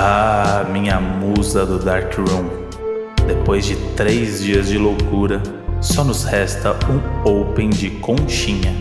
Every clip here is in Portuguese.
Ah, minha musa do Dark Room. Depois de três dias de loucura, só nos resta um Open de conchinha.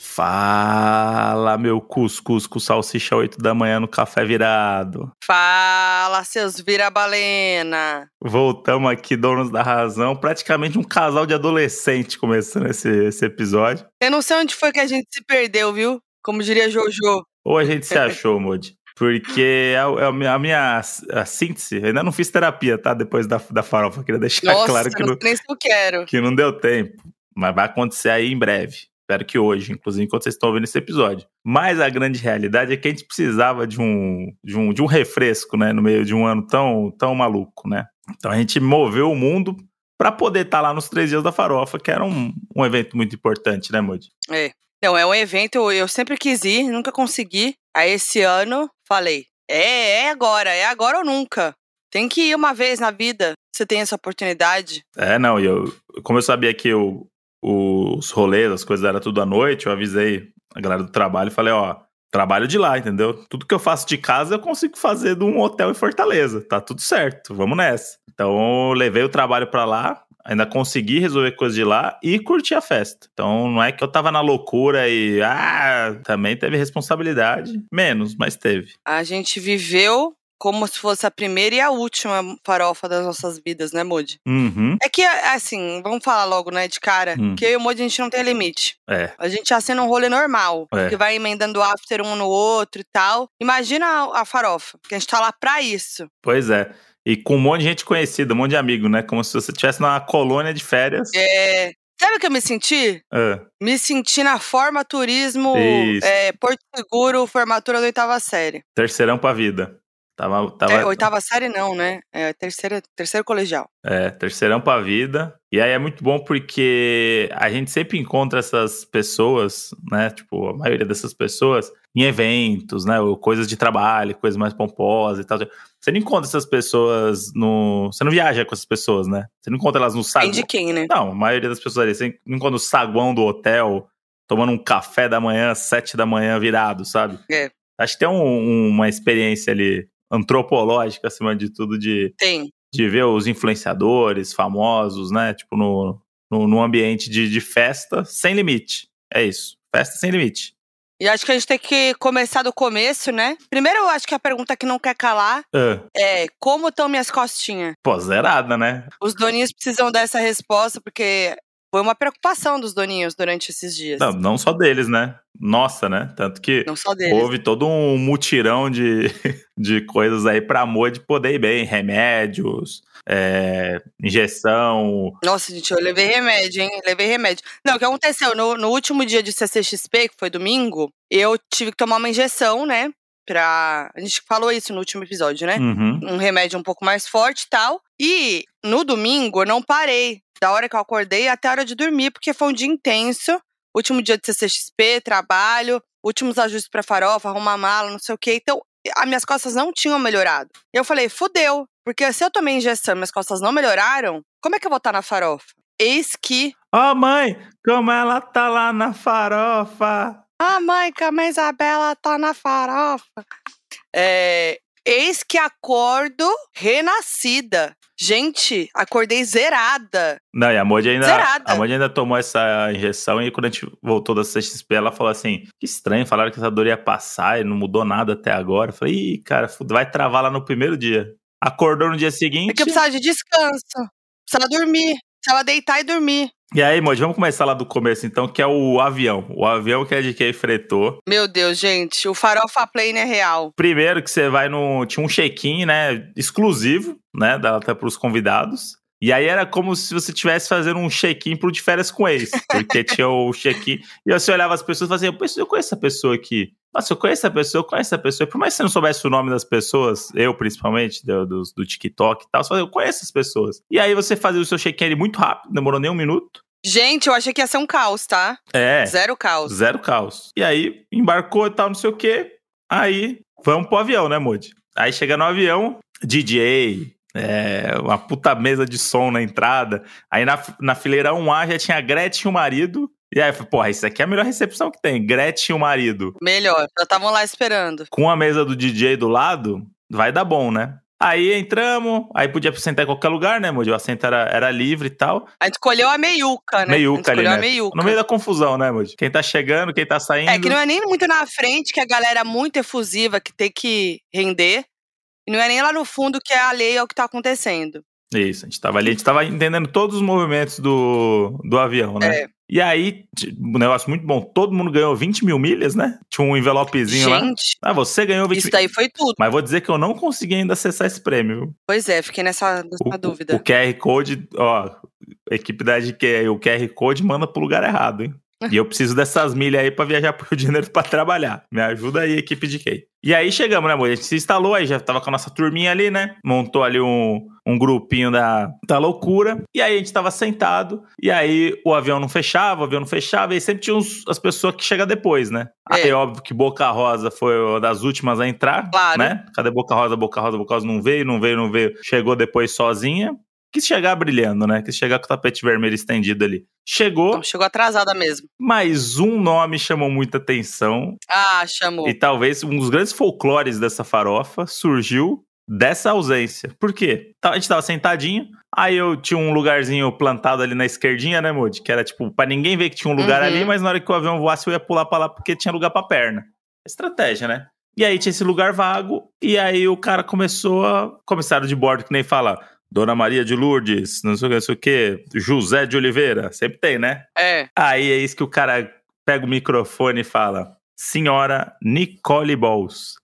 Fala, meu cuscuz com salsicha 8 da manhã no café virado. Fala, seus vira-balena. Voltamos aqui, donos da razão. Praticamente um casal de adolescente começando esse, esse episódio. Eu não sei onde foi que a gente se perdeu, viu? Como diria Jojo. Ou a gente se achou, Modi. Porque a, a minha a síntese, ainda não fiz terapia, tá? Depois da, da farofa, queria deixar Nossa, claro que não nem se eu quero. que não deu tempo. Mas vai acontecer aí em breve. Espero que hoje, inclusive, enquanto vocês estão ouvindo esse episódio. Mas a grande realidade é que a gente precisava de um, de um, de um refresco, né? No meio de um ano tão, tão maluco, né? Então a gente moveu o mundo para poder estar lá nos três dias da farofa, que era um, um evento muito importante, né, Modi? É. Então, é um evento, eu, sempre quis ir, nunca consegui. Aí esse ano, falei, é, é agora, é agora ou nunca. Tem que ir uma vez na vida, você tem essa oportunidade. É, não, e eu, como eu sabia que eu, os rolês, as coisas eram tudo à noite, eu avisei a galera do trabalho e falei, ó, trabalho de lá, entendeu? Tudo que eu faço de casa eu consigo fazer de um hotel em Fortaleza, tá tudo certo, vamos nessa. Então levei o trabalho pra lá, ainda consegui resolver coisas de lá e curti a festa. Então não é que eu tava na loucura e, ah, também teve responsabilidade, menos, mas teve. A gente viveu como se fosse a primeira e a última farofa das nossas vidas, né, Moody? Uhum, É que, assim, vamos falar logo, né, de cara, Hum. que eu e o Moody a gente não tem limite. é. A gente assina um rolê normal, É. que vai emendando after um no outro e tal. Imagina a, a farofa, que a gente tá lá pra isso. Pois é. E com um monte de gente conhecida, um monte de amigo, né? Como se você estivesse numa colônia de férias. É. Sabe o que eu me senti? Ah, Me senti na Forma Turismo é, Porto Seguro, formatura da oitava série. terceirão pra vida. Tava, tava, É, oitava série não, né? É terceira, terceiro colegial. É, terceirão pra vida. E aí é muito bom porque a gente sempre encontra essas pessoas, né? Tipo, a maioria dessas pessoas em eventos, né? Ou coisas de trabalho, coisas mais pomposas e tal. Você não encontra essas pessoas no. Você não viaja com essas pessoas, né? Você não encontra elas no Tem saguão. de quem, né? Não, a maioria das pessoas ali. Você não encontra no saguão do hotel, tomando um café da manhã, sete da manhã virado, sabe? É. Acho que tem um- uma experiência ali antropológica, acima de tudo, de Tem. de ver os influenciadores famosos, né? Tipo, no, no, no ambiente de, de festa sem limite. É isso. Festa sem limite. E acho que a gente tem que começar do começo, né? Primeiro, eu acho que a pergunta que não quer calar Ah, é como estão minhas costinhas? pô, zerada, né? Os doninhos precisam dessa resposta, porque foi uma preocupação dos doninhos durante esses dias. Não, não só deles, né? Nossa, né? Tanto que Não só deles. houve todo um mutirão de, de coisas aí pra amor de poder ir bem. Remédios, é, injeção. Nossa, gente, eu levei remédio, hein? Levei remédio. Não, o que aconteceu? No, no último dia de CCXP, que foi domingo, eu tive que tomar uma injeção, né? Pra. A gente falou isso no último episódio, né? Uhum. Um remédio um pouco mais forte e tal. E no domingo eu não parei. Da hora que eu acordei até a hora de dormir, porque foi um dia intenso. Último dia de CCXP, trabalho, últimos ajustes pra farofa, arrumar mala, não sei o quê. Então, as minhas costas não tinham melhorado. E eu falei, fudeu. Porque se eu tomei injeção e minhas costas não melhoraram, como é que eu vou estar na farofa? Eis que. Ó, mãe, como ela tá lá na farofa. Ah, mãe, como a Isabela tá na farofa. É, eis que acordo renascida. Gente, acordei zerada. Não, e a Moji ainda, Zerada. a Moji ainda tomou essa injeção e quando a gente voltou da CXP, ela falou assim: que estranho, falaram que essa dor ia passar e não mudou nada até agora. Eu falei, ih, cara, vai travar lá no primeiro dia. Acordou no dia É seguinte. que eu precisava de descanso. Precisava dormir. Precisava deitar e dormir. E aí, Moji, vamos começar lá do começo então, que é o avião. O avião que a DK fretou. Meu Deus, gente, o farofa plane é real. Primeiro que você vai no. Tinha um check-in, né? Exclusivo, né? Da até pros convidados. E aí era como se você estivesse fazendo um check-in pro de férias com ex. Porque tinha o check-in. E você olhava as pessoas e fazia, "Pô, eu conheço essa pessoa aqui. Nossa, eu conheço essa pessoa, eu conheço essa pessoa. Por mais que você não soubesse o nome das pessoas, eu principalmente, do, do, do TikTok e tal, você fazia, eu conheço as pessoas. E aí você fazia o seu check-in ali muito rápido, demorou nem um minuto. Gente, eu achei que ia ser um caos, tá? É. Zero caos. Zero caos. E aí, embarcou e tal, não sei o quê. Aí, vamos pro avião, né, Moody? Aí chega no avião, DJ, é, uma puta mesa de som na entrada. Aí na, na fileira 1A já tinha a Gretchen e o marido. E aí, porra, isso aqui é a melhor recepção que tem. Gretchen e o marido. Melhor, já estavam lá esperando. Com a mesa do DJ do lado, vai dar bom, né? Aí entramos, aí podia sentar em qualquer lugar, né, Moody? O assento era, era livre e tal. A gente escolheu a meiuca, né? Meiuca ali, né? Meiuca. No meio da confusão, né, Moody? Quem tá chegando, quem tá saindo. É que não é nem muito na frente, que a galera é muito efusiva, que tem que render. E não é nem lá no fundo que é alheio ao que tá acontecendo. Isso, a gente tava ali, a gente tava entendendo todos os movimentos do, do avião, né? É. E aí, um negócio muito bom, todo mundo ganhou 20 mil milhas, né? Tinha um envelopezinho lá. Gente, Ah, você ganhou 20 isso daí foi tudo. Mas vou dizer que eu não consegui ainda acessar esse prêmio? Pois é, fiquei nessa, nessa O, dúvida. o QR Code, ó, equipe da GK, o QR Code manda pro lugar errado, hein? E eu preciso dessas milhas aí pra viajar pro Rio de Janeiro pra trabalhar. Me ajuda aí, equipe de K. E aí chegamos, né, amor? A gente se instalou, aí já tava com a nossa turminha ali, né? Montou ali um, um grupinho da, da loucura. E aí a gente tava sentado, e aí o avião não fechava, o avião não fechava, e aí sempre tinha uns, as pessoas que chegam depois, né? É. Aí óbvio que Boca Rosa foi uma das últimas a entrar, Claro. né? Cadê Boca Rosa? Boca Rosa, Boca Rosa não veio, não veio, não veio. Chegou depois sozinha. Quis chegar brilhando, né? Quis chegar com o tapete vermelho estendido ali. Chegou, Então, chegou atrasada mesmo. mas um nome chamou muita atenção. Ah, chamou. E talvez um dos grandes folclores dessa farofa surgiu dessa ausência. Por quê? Tá- A gente tava sentadinho, aí eu tinha um lugarzinho plantado ali na esquerdinha, né, Moody? Que era tipo, pra ninguém ver que tinha um lugar Uhum. ali, mas na hora que o avião voasse eu ia pular pra lá porque tinha lugar pra perna. Estratégia, né? E aí tinha esse lugar vago, e aí o cara começou a. Comissário de bordo, que nem fala. Dona Maria de Lourdes, não sei o que, não sei o que, José de Oliveira, sempre tem, né? É. Aí é isso que o cara pega o microfone e fala: Senhora Nicole Balls.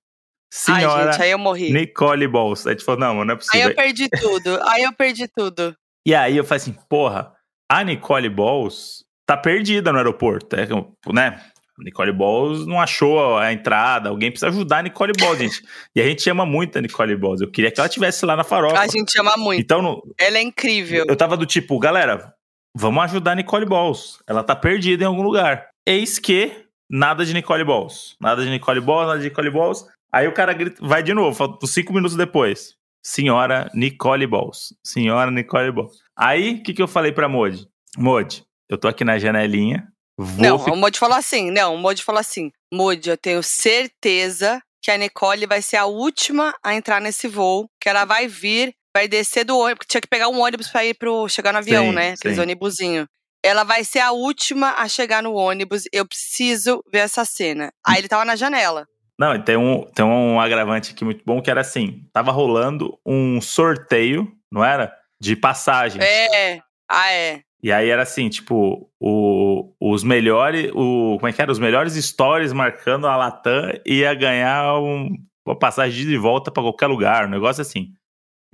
Senhora Ai, gente, aí eu morri. Nicole Balls. Aí a gente falou: Não, não é Aí possível. eu perdi tudo. Aí eu perdi tudo. E aí eu falei assim: Porra, a Nicole Balls tá perdida no aeroporto. É, né? Nicole Balls não achou a entrada. Alguém precisa ajudar a Nicole Balls, gente. E a gente ama muito a Nicole Balls. Eu queria que ela estivesse lá na farofa. A gente ama muito. Então, no- Ela é incrível. eu tava do tipo, galera, vamos ajudar a Nicole Balls. Ela tá perdida em algum lugar. Eis que nada de Nicole Balls. Nada de Nicole Balls, nada de Nicole Balls. Aí o cara grita, vai de novo, cinco minutos depois. Senhora Nicole Balls. Senhora Nicole Balls. Aí, o que, que eu falei pra Modi? Modi, eu tô aqui na janelinha. Vou Não, fi- o Modi falou assim. Não, o Modi falou assim. Modi, eu tenho certeza que a Nicole vai ser a última a entrar nesse voo, que ela vai vir, vai descer do ônibus, porque tinha que pegar um ônibus pra ir pro chegar no avião, Sim, né? Aqueles ônibusinho. Ela vai ser a última a chegar no ônibus. Eu preciso ver essa cena. Aí ele tava na janela. Não, e tem um, tem um agravante aqui muito bom que era assim: tava rolando um sorteio, não era? De passagens. É. Ah, é. E aí era assim, tipo, o, os melhores. O, como é que era? Os melhores stories marcando a Latam ia ganhar um- uma passagem de volta pra qualquer lugar, um negócio assim.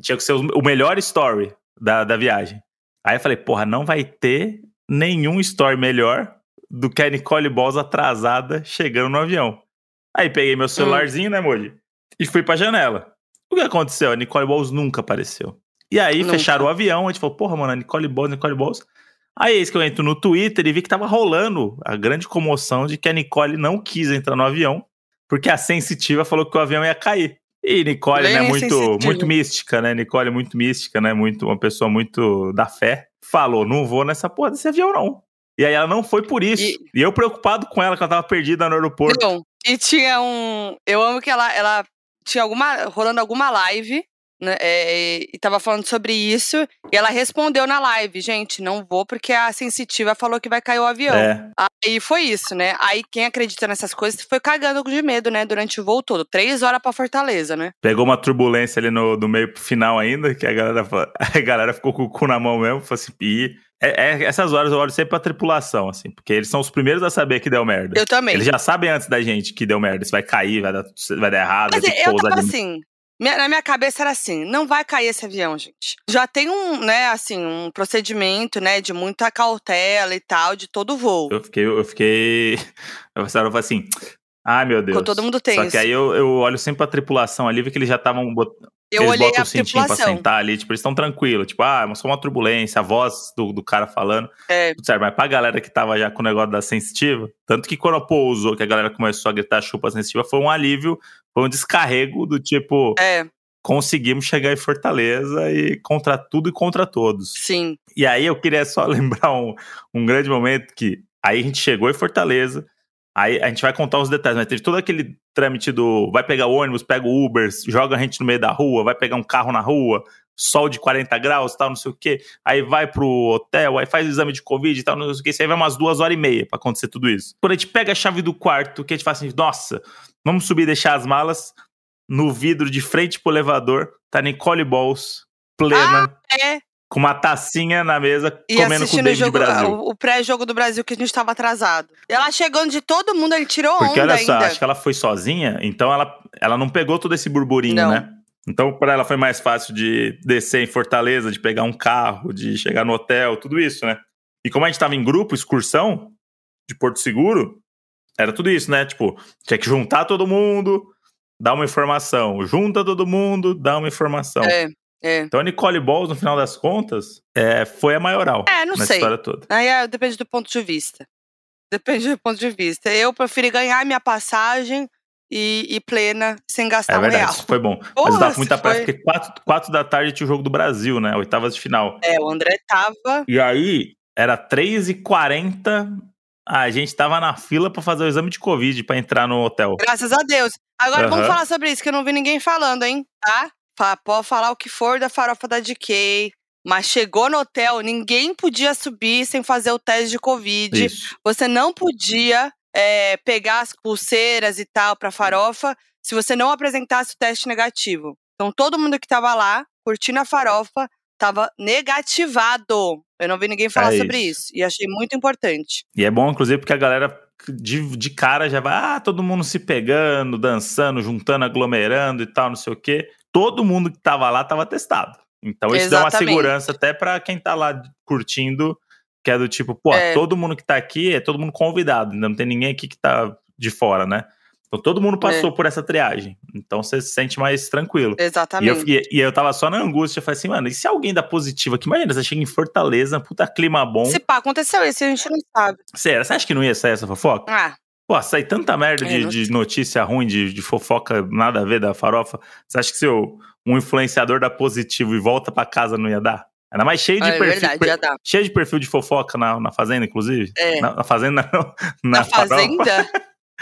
Tinha que ser o melhor story da, da viagem. Aí eu falei, porra, não vai ter nenhum story melhor do que a Nicole Balls atrasada chegando no avião. Aí peguei meu celularzinho, né, Moji? E fui pra janela. O que aconteceu? A Nicole Balls nunca apareceu. E aí Nunca. fecharam o avião, a gente falou, porra, mano, a Nicole Balls, Nicole Balls. Aí eis que eu entro no Twitter e vi que tava rolando a grande comoção de que a Nicole não quis entrar no avião, porque a sensitiva falou que o avião ia cair. E Nicole, Bem né, muito, sensitiva. muito mística, né? Nicole é muito mística, né? Muito, uma pessoa muito da fé. Falou, não vou nessa porra desse avião, não. E aí ela não foi por isso. E- E, eu preocupado com ela, que ela tava perdida no aeroporto. Não. E tinha um. Eu amo que ela, ela tinha alguma. rolando alguma live. Né, é, e tava falando sobre isso. E ela respondeu na live, gente, não vou porque a sensitiva falou que vai cair o avião. É, Aí foi isso, né? Aí quem acredita nessas coisas foi cagando de medo, né? Durante o voo todo. Três horas pra Fortaleza, né? pegou uma turbulência ali no, do meio pro final ainda, que a galera, a galera ficou com o cu na mão mesmo. Falou assim, e é- é- essas horas eu olho sempre pra tripulação, assim, porque eles são os primeiros a saber que deu merda. Eu também. Eles já sabem antes da gente que deu merda, se vai cair, vai dar, vai dar errado, Mas vai ter que eu pousar tava de assim. Na minha cabeça era assim, não vai cair esse avião, gente. Já tem um, né, assim, um procedimento, né, de muita cautela e tal, de todo voo. Eu fiquei, eu fiquei. Eu falei assim. Ai, meu Deus. todo mundo tem Só que aí eu, eu olho sempre pra tripulação ali, vi que eles já estavam. Eu eles olhei botam a o cintinho pra sentar ali, tipo, eles estão tranquilos. Tipo, ah, é só uma turbulência, a voz do, do cara falando. É, Tudo certo, mas pra galera que tava já com o negócio da sensitiva, tanto que quando pousou, que a galera começou a gritar chupa sensitiva, foi um alívio, foi um descarrego do tipo, é, conseguimos chegar em Fortaleza e contra tudo e contra todos. sim. E aí eu queria só lembrar um, um grande momento que Aí a gente chegou em Fortaleza. Aí a gente vai contar os detalhes, mas teve todo aquele trâmite do vai pegar o ônibus, pega o Uber, joga a gente no meio da rua, vai pegar um carro na rua, sol de 40 graus, tal, não sei o quê. Aí vai pro hotel, aí faz o exame de Covid e tal, não sei o quê. Isso aí vai umas duas horas e meia pra acontecer tudo isso. Quando a gente pega a chave do quarto, que a gente fala assim, nossa, vamos subir e deixar as malas no vidro de frente pro elevador, tá Nicole Balls, plena. Ah, é com uma tacinha na mesa, e comendo com o David jogo, Brasil. O, o pré-jogo do Brasil que a gente estava atrasado. Ela chegando de todo mundo, ele tirou Porque onda olha só, ainda. acho que ela foi sozinha, então ela, ela não pegou todo esse burburinho, Não. né? Então, para ela foi mais fácil de descer em Fortaleza, de pegar um carro, de chegar no hotel, tudo isso, né? E como a gente tava em grupo, excursão, de Porto Seguro, era tudo isso, né? Tipo, tinha que juntar todo mundo, dar uma informação. Junta todo mundo, dá uma informação. É, é. Então a Nicole Balls, no final das contas, é, foi a maioral É, não nessa sei. história toda. Aí é, depende do ponto de vista. Depende do ponto de vista. Eu preferi ganhar minha passagem e ir plena sem gastar É um verdade, real. isso foi bom. Mas Porra, tava com muita pressa, foi- porque quatro, quatro da tarde tinha o jogo do Brasil, né? Oitavas de final. É, o André tava. E aí, era 3h40, a gente tava na fila pra fazer o exame de Covid pra entrar no hotel. Graças a Deus. Agora vamos Aham. falar sobre isso, que eu não vi ninguém falando, hein? Tá? Fa- Pode falar o que for da farofa da DK. Mas chegou no hotel, ninguém podia subir sem fazer o teste de Covid. Isso. Você não podia é, pegar as pulseiras e tal pra farofa se você não apresentasse o teste negativo. Então todo mundo que tava lá, curtindo a farofa, tava negativado. Eu não vi ninguém falar É sobre isso. isso. E achei muito importante. E é bom, inclusive, porque a galera de, de cara já vai, ah, todo mundo se pegando, dançando, juntando, aglomerando e tal, não sei o quê. Todo mundo que tava lá tava testado. Então isso dá uma Exatamente. segurança até pra quem tá lá curtindo, que é do tipo, pô, É. todo mundo que tá aqui é todo mundo convidado, ainda não tem ninguém aqui que tá de fora, né? Então todo mundo passou por essa triagem. Então você se sente mais tranquilo. E eu, Exatamente. e, e eu tava só na angústia, eu falei assim, mano, e se alguém dá positivo aqui? Imagina, você chega em Fortaleza, puta clima bom. Se pá, aconteceu isso, a gente não sabe. Sério, você acha que não ia sair essa fofoca? Ah, Pô, sai tanta merda É, de, não de notícia ruim, de, de fofoca, nada a ver da farofa. Você acha que se eu- um influenciador dá positivo e volta pra casa não ia dar? Ainda mais cheio de é perfil. verdade, dá. Cheio de perfil de fofoca na, na fazenda, inclusive. É. Na, na fazenda, não. Na, Na fazenda?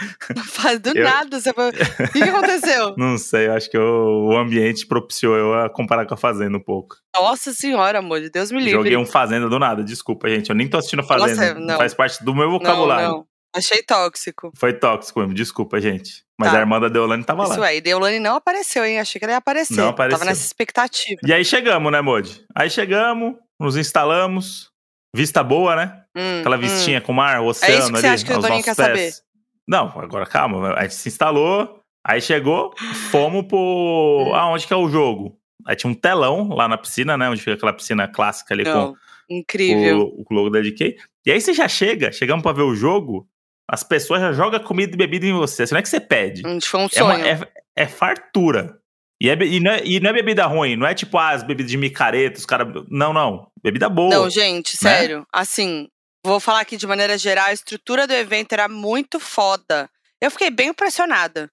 Faz do Eu- nada. Você... O que, aconteceu? Não sei, eu acho que o, o ambiente propiciou eu a comparar com a fazenda um pouco. Nossa senhora, amor de Deus me livre. Joguei um Fazenda do nada, desculpa, gente. Eu nem tô assistindo Fazenda. Nossa, não. Faz parte do meu não, vocabulário. não. Achei tóxico. Foi tóxico, me desculpa, gente. Mas Tá. a irmã da Deolane tava lá. Isso aí. Deolane não apareceu, hein? Achei que ela ia aparecer. Não apareceu. Tava nessa expectativa. E aí chegamos, né, Modi? Aí chegamos, nos instalamos. Vista boa, né? Hum, Aquela hum. vistinha com o mar, o oceano isso que você ali, acha que o Doninho quer pés. Não, agora calma. A gente se instalou, aí chegou, fomos pro... Hum. Aonde que é o jogo? Aí tinha um telão lá na piscina, né? Onde fica aquela piscina clássica ali Não, com incrível. o, o logo da DK. E aí você já chega, chegamos pra ver o jogo, as pessoas já jogam comida e bebida em você. Assim, não é que você pede. Gente, foi um É, uma- sonho. é- é fartura. E, é, e não é, e não é bebida ruim, não é tipo ah, as bebidas de micareta, os caras. Não, não. Bebida boa. Não, gente, né? sério. Assim, vou falar aqui de maneira geral, a estrutura do evento era muito foda. Eu fiquei bem impressionada.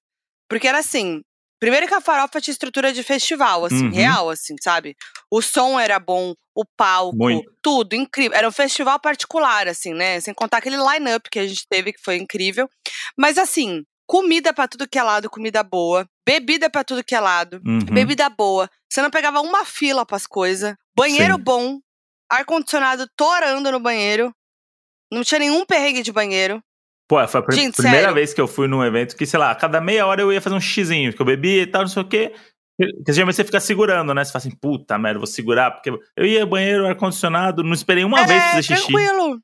Porque era assim, primeiro que a farofa tinha estrutura de festival, assim, Uhum. real, assim, sabe? O som era bom, o palco, Muito. tudo, incrível. Era um festival particular, assim, né? Sem contar aquele line-up que a gente teve, que foi incrível. Mas assim, comida pra tudo que é lado, comida boa. Bebida pra tudo que é lado. Uhum. Bebida boa. Você não pegava uma fila pras coisas. Banheiro Sim. bom. Ar-condicionado torando no banheiro. Não tinha nenhum perrengue de banheiro. Pô, foi a pr- Gente, primeira sério. vez que eu fui num evento que, sei lá, a cada meia hora eu ia fazer um xizinho, que eu bebia e tal, não sei o quê. Porque geralmente você fica segurando, né? Você fala assim, puta merda, vou segurar, porque eu ia ao banheiro, ar-condicionado, não esperei uma vez é, fazer xixi. tranquilo.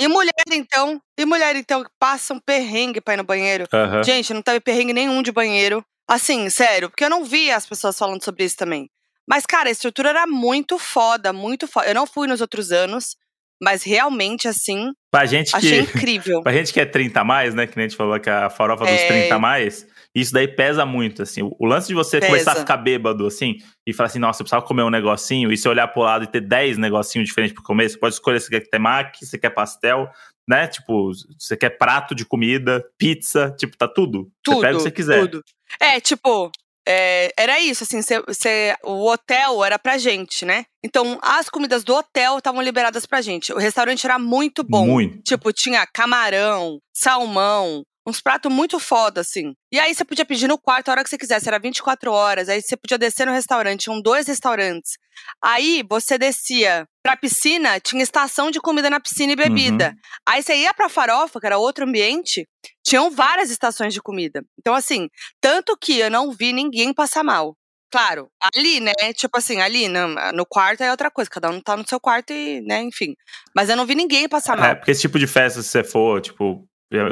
E mulher, então? E mulher, então, que passa um perrengue pra ir no banheiro? Aham. Gente, não teve perrengue nenhum de banheiro. Assim, sério, porque eu não vi as pessoas falando sobre isso também. Mas, cara, a estrutura era muito foda, muito foda. Eu não fui nos outros anos, mas realmente, assim, Pra gente achei que. incrível. Pra gente que é 30 a mais, né? Que nem a gente falou que a farofa dos É. 30 a mais, isso daí pesa muito, assim. O, lance de você Pesa. começar a ficar bêbado, assim, e falar assim, nossa, eu precisava comer um negocinho, e você olhar pro lado e ter 10 negocinhos diferentes pra comer, você pode escolher se quer temaki, se você quer pastel, né? Tipo, você quer prato de comida, pizza, tipo, tá tudo. Tudo. você pega o que você quiser. Tudo. É, tipo, é, era isso, assim, cê, cê, o hotel era pra gente, né? Então, as comidas do hotel estavam liberadas pra gente. O restaurante era muito bom. Muito. Tipo, tinha camarão, salmão, uns pratos muito foda, assim. E aí você podia pedir no quarto a hora que você quisesse, era 24 horas. Aí você podia descer no restaurante, tinham dois restaurantes. Aí você descia pra piscina, tinha estação de comida na piscina e bebida. Uhum. Aí você ia pra farofa, que era outro ambiente, tinham várias estações de comida. Então, assim, tanto que eu não vi ninguém passar mal. Claro, ali, né? Tipo assim, ali no, no quarto é outra coisa, cada um tá no seu quarto e, né, enfim. Mas eu não vi ninguém passar mal. É, porque esse tipo de festa, se você for, tipo,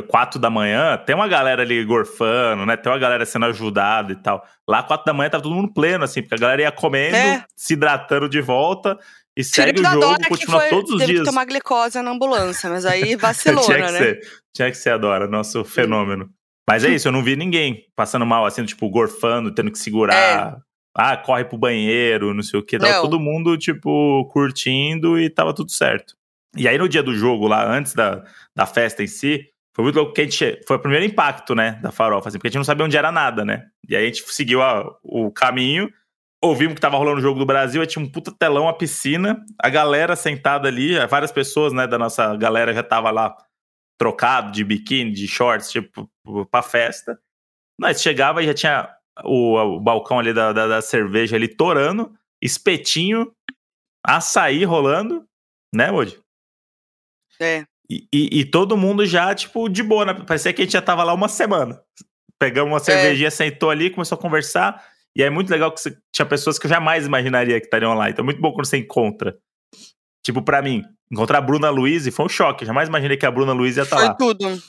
quatro da manhã, tem uma galera ali gorfando, né? Tem uma galera sendo ajudada e tal. Lá, quatro da manhã, tava todo mundo pleno, assim, porque a galera ia comendo, É. se hidratando de volta e segue o da jogo, Dora continua foi- todos os teve dias. que tomar glicose na ambulância, mas aí vacilou, tinha que né? ser, tinha que ser a Dora, nosso fenômeno. Mas é isso, eu não vi ninguém passando mal, assim, tipo, gorfando, tendo que segurar. Ah, corre pro banheiro, não sei o que. Tava É. Não. todo mundo, tipo, curtindo e tava tudo certo. E aí, no dia do jogo, lá, antes da, da festa em si, foi muito louco que a gente. Foi o primeiro impacto, né, da farofa, assim, porque a gente não sabia onde era nada, né? E aí a gente seguiu a- o caminho, ouvimos que tava rolando o jogo do Brasil, aí tinha um puta telão, a piscina, a galera sentada ali, várias pessoas, né, da nossa galera já tava lá trocado de biquíni, de shorts, tipo, pra festa. Nós chegava e já tinha o, o balcão ali da, da, da cerveja ali torando, espetinho, açaí rolando, né, Moody? É. E, e, e todo mundo já, tipo, de boa, né? Parecia que a gente já tava lá uma semana. Pegamos uma cervejinha, sentou ali, começou a conversar. E é muito legal que você, tinha pessoas que eu jamais imaginaria que estariam lá. Então é muito bom quando você encontra. Tipo, pra mim, encontrar a Bruna Luiz foi um choque. Eu jamais imaginei que a Bruna Luiz ia estar Foi lá. tudo.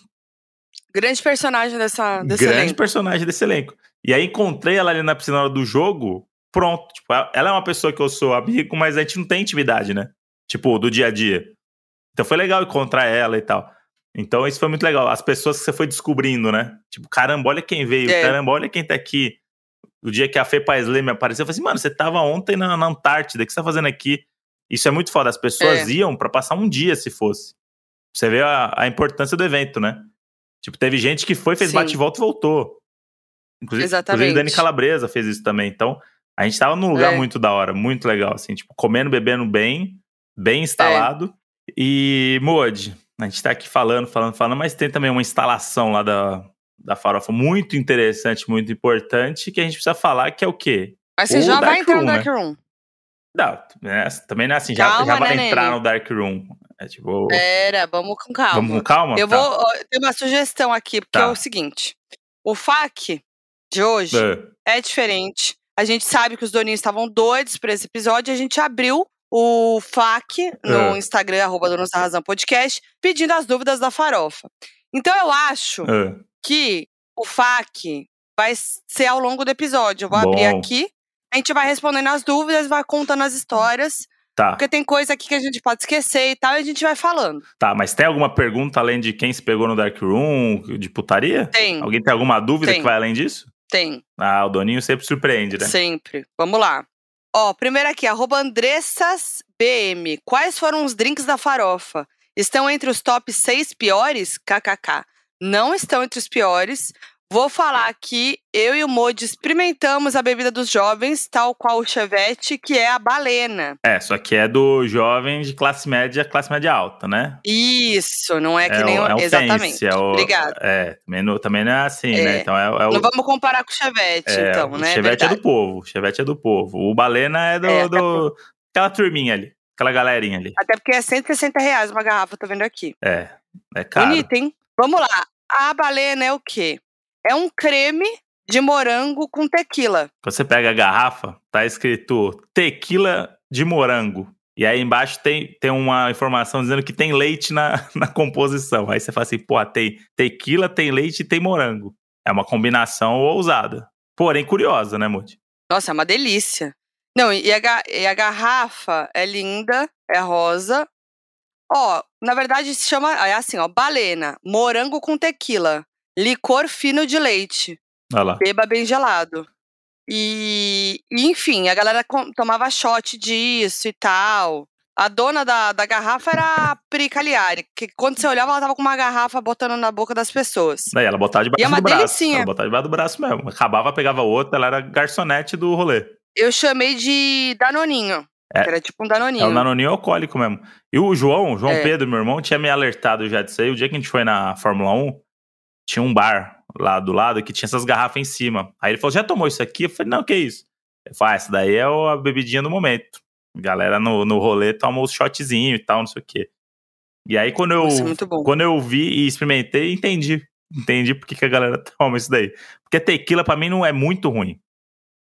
Grande personagem dessa, desse Grande elenco. personagem desse elenco. E aí encontrei ela ali na piscina na hora do jogo, pronto. Tipo, ela é uma pessoa que eu sou amigo, mas a gente não tem intimidade, né? Tipo, do dia a dia. Então foi legal encontrar ela e tal. Então isso foi muito legal. As pessoas que você foi descobrindo, né? Tipo, caramba, olha quem veio. É. Caramba, olha quem tá aqui. O dia que a Fê Paisley me apareceu, eu falei assim, mano, você tava ontem na, na Antártida, o que você tá fazendo aqui? Isso é muito foda. As pessoas É. iam pra passar um dia, se fosse. Você vê a, a importância do evento, né? Tipo, teve gente que foi, fez Sim. bate e volta e voltou. Inclusive, Exatamente. inclusive Dani Calabresa fez isso também. Então, a gente tava num lugar É. muito da hora, muito legal, assim, tipo, comendo, bebendo bem, bem instalado. E, Moody, a gente tá aqui falando, falando, falando, mas tem também uma instalação lá da, da farofa muito interessante, muito importante, que a gente precisa falar, que é o quê? Mas você O já vai entrar no né? Dark Room. Não, né, também não é assim, já, Calma, já vai né, entrar Nene? no Dark Room. É tipo, Pera, vamos com calma. vamos com calma? Eu Tá. vou. ó, Tem uma sugestão aqui, porque Tá. é o seguinte: o FAQ de hoje É. é diferente. A gente sabe que os doninhos estavam doidos por esse episódio e a gente abriu o FAQ no É. Instagram, arroba Donos da Razão Podcast, pedindo as dúvidas da farofa. Então eu acho É. que o FAQ vai ser ao longo do episódio. Eu vou abrir Bom. aqui, a gente vai respondendo as dúvidas, vai contando as histórias, Tá, porque tem coisa aqui que a gente pode esquecer e tal, e a gente vai falando. tá, mas tem alguma pergunta além de quem se pegou no Dark Room, de putaria? Tem, Alguém tem alguma dúvida Tem. que vai além disso? tem. Ah, o Doninho sempre surpreende, né? Sempre. Vamos lá. Ó, primeiro aqui, arroba AndressasBM. Quais foram os drinks da farofa? Estão entre os top 6 piores? KKK. Não estão entre os piores. Vou falar aqui, eu e o Modi experimentamos a bebida dos jovens, tal qual o Chevette, que é a balena. É, só que é do jovem de classe média, classe média alta, né? Isso, não é que nem o, o... é o Exatamente. fancy, é o, Obrigada. É, também não, também não é assim, É. né? Então é, é o, Não vamos comparar com o Chevette, é, então, o né? Chevette é do povo, o Chevette é do povo. O Balena é do, É, do- aquela turminha ali, aquela galerinha ali. Até porque é 160 reais uma garrafa, tô vendo aqui. É, é caro. Bonito, hein? Vamos lá. A balena é o quê? É um creme de morango com tequila. Você pega a garrafa, tá escrito tequila de morango. E aí embaixo tem, tem uma informação dizendo que tem leite na, na composição. Aí você fala assim, pô, tem tequila, tem leite e tem morango. É uma combinação ousada. Porém curiosa, né, Muti? Nossa, é uma delícia. Não, e a, e a garrafa é linda, é rosa. Ó, na verdade se chama, é assim, ó, balena, morango com tequila, licor fino de leite, Olha lá. beba bem gelado. E, enfim, a galera tomava shot disso e tal. A dona da, da garrafa era a Pri Cagliari, que quando você olhava, ela tava com uma garrafa botando na boca das pessoas. Daí ela botava debaixo E é uma do braço. delicinha. Ela botava debaixo do braço mesmo. Acabava, pegava outra, ela era garçonete do rolê. Eu chamei de Danoninho. É. Era tipo um É Danoninho. o nanoninho alcoólico mesmo. E o João, o João É. Pedro, meu irmão, tinha me alertado já disso aí. O dia que a gente foi na Fórmula 1, tinha um bar lá do lado que tinha essas garrafas em cima. Aí ele falou: já tomou isso aqui? Eu falei, não, que isso? Ele falou, ah, essa daí é a bebidinha do momento. Galera no, no rolê toma os shotzinhos e tal, não sei o quê. E aí, quando eu, é quando eu vi e experimentei, entendi. Entendi por que, a galera toma isso daí. Porque tequila, pra mim, não é muito ruim.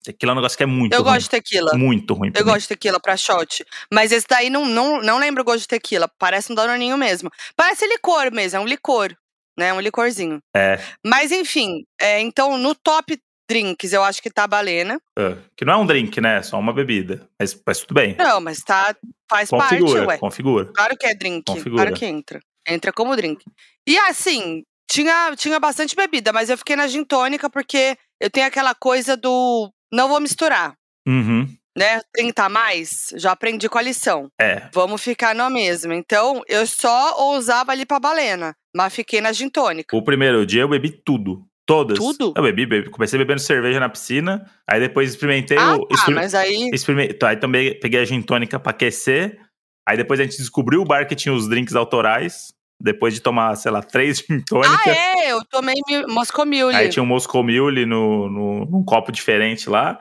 Tequila é um negócio que é muito Eu ruim. gosto de tequila. Muito ruim. Eu mim. gosto de tequila pra shot. Mas esse daí não, não, não lembro o gosto de tequila. Parece um danoninho mesmo. Parece licor mesmo, é um licor. Né? Um licorzinho. É, Mas enfim, é, então no top drinks eu acho que tá a balena. é. que não é um drink, né? É só uma bebida. Mas, mas tudo bem. Não, mas tá. Faz configura, parte, ué. configura. Claro que é drink. Configura. Claro que entra. Entra como drink. E assim, tinha, tinha bastante bebida, mas eu fiquei na gin tônica porque eu tenho aquela coisa do não vou misturar, Uhum. Né? 30 a mais, já aprendi com a lição. É. Vamos ficar na mesma. Então, eu só ousava ali pra balena, mas fiquei na gin tônica. O primeiro dia eu bebi tudo. Todas. Tudo? Eu bebi, bebi. Comecei bebendo cerveja na piscina. Aí depois experimentei Ah, o. tá, mas aí. experime- tá, Aí também peguei a gin tônica pra aquecer. Aí depois a gente descobriu o bar que tinha os drinks autorais. Depois de tomar, sei lá, três gin tônicas. Ah, é, eu tomei mi- Moscow Mule. Aí tinha um Moscow Mule no, no, num copo diferente lá.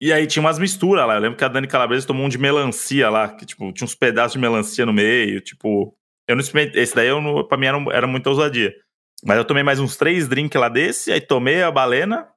E aí tinha umas misturas lá. Eu lembro que a Dani Calabresa tomou um de melancia lá, que tipo, tinha uns pedaços de melancia no meio. Tipo, eu não experimentei. Esse daí eu não, pra mim era, era muita ousadia. Mas eu tomei mais uns três drinks lá desse, aí tomei a balena.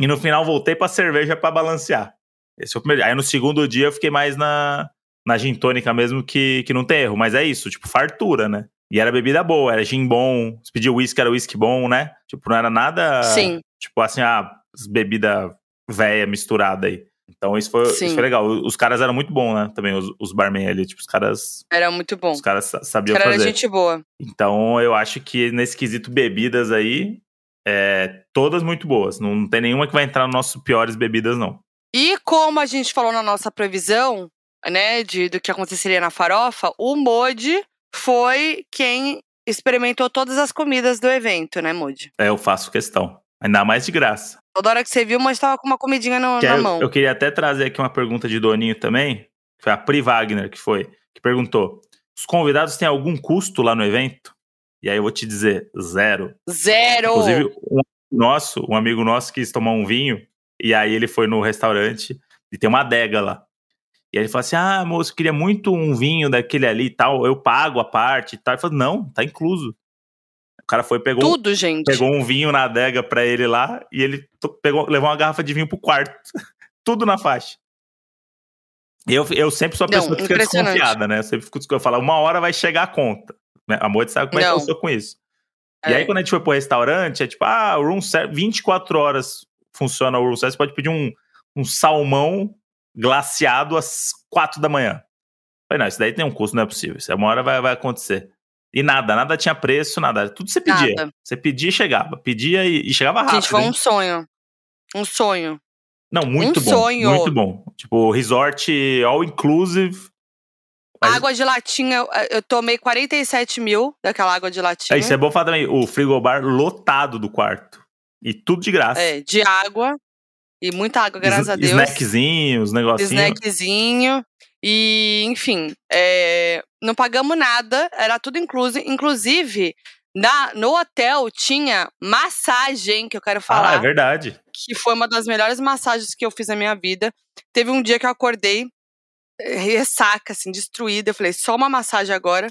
E no final voltei pra cerveja pra balancear. Esse foi o primeiro. Aí no segundo dia eu fiquei mais na, na gin tônica mesmo, que, que não tem erro. Mas é isso, tipo, fartura, né? E era bebida boa, era gin bom. Se pedia whisky, era whisky bom, né? Tipo, não era nada. Sim. Tipo assim, ah, bebida velha misturada aí. Então isso foi, isso foi legal. Os caras eram muito bons, né? Também, os, os barman ali. Tipo, os caras, Era muito bom. os caras sa- sabiam Cara, era fazer. gente boa. Então eu acho que nesse quesito bebidas aí, é, todas muito boas. Não tem nenhuma que vai entrar nos nossos piores bebidas, não. E como a gente falou na nossa previsão, né, de, do que aconteceria na farofa, o Modi foi quem experimentou todas as comidas do evento, né, Modi? É, eu faço questão. Ainda mais de graça. Toda hora que você viu, o Modi tava com uma comidinha no- na eu, mão. eu queria até trazer aqui uma pergunta de Doninho também. Foi a Pri Wagner que foi, que perguntou: os convidados têm algum custo lá no evento? E aí eu vou te dizer, zero. Zero! Inclusive, um nosso, um amigo nosso quis tomar um vinho, e aí ele foi no restaurante e tem uma adega lá. E aí ele falou assim: Ah, moço, queria muito um vinho daquele ali e tal, eu pago a parte e tal. Ele falou: Não, tá incluso. O cara foi, pegou, Tudo, gente. pegou um vinho na adega pra ele lá e ele pegou, levou uma garrafa de vinho pro quarto. Tudo na faixa. E Eu, eu sempre sou a Não, pessoa que fica desconfiada, né? Eu sempre fico eu falo, uma hora vai chegar a conta. Né? A Moita sabe como é que eu Não. sou com isso. E É. aí, quando a gente foi pro restaurante, é tipo, ah, o room service, 24 horas funciona o room service, você pode pedir um, um salmão glaciado às 4 da manhã. Eu Falei, não, isso daí tem um custo, não é possível. Isso uma hora vai, vai acontecer. E nada, nada tinha preço, nada. Tudo você pedia. Nada. Você pedia e chegava. Pedia e, e chegava rápido. Gente, foi hein? um sonho. Um sonho. Não, muito um bom. sonho. Muito bom. Tipo, resort all inclusive. Mas- Água de latinha, eu- eu tomei 47 mil daquela água de latinha. É, isso é bom falar também. O frigobar lotado do quarto. E tudo de graça. É, de água. E muita água, graças a Deus. Snackzinhos, negocinho. Snackzinho. E, enfim, é, não pagamos nada, era tudo incluso. Inclusive, na, no hotel tinha massagem, que eu quero Ah, é falar, verdade. que foi uma das melhores massagens que eu fiz na minha vida. Teve um dia que eu acordei, eh, ressaca, assim, destruída. Eu falei, só uma massagem agora.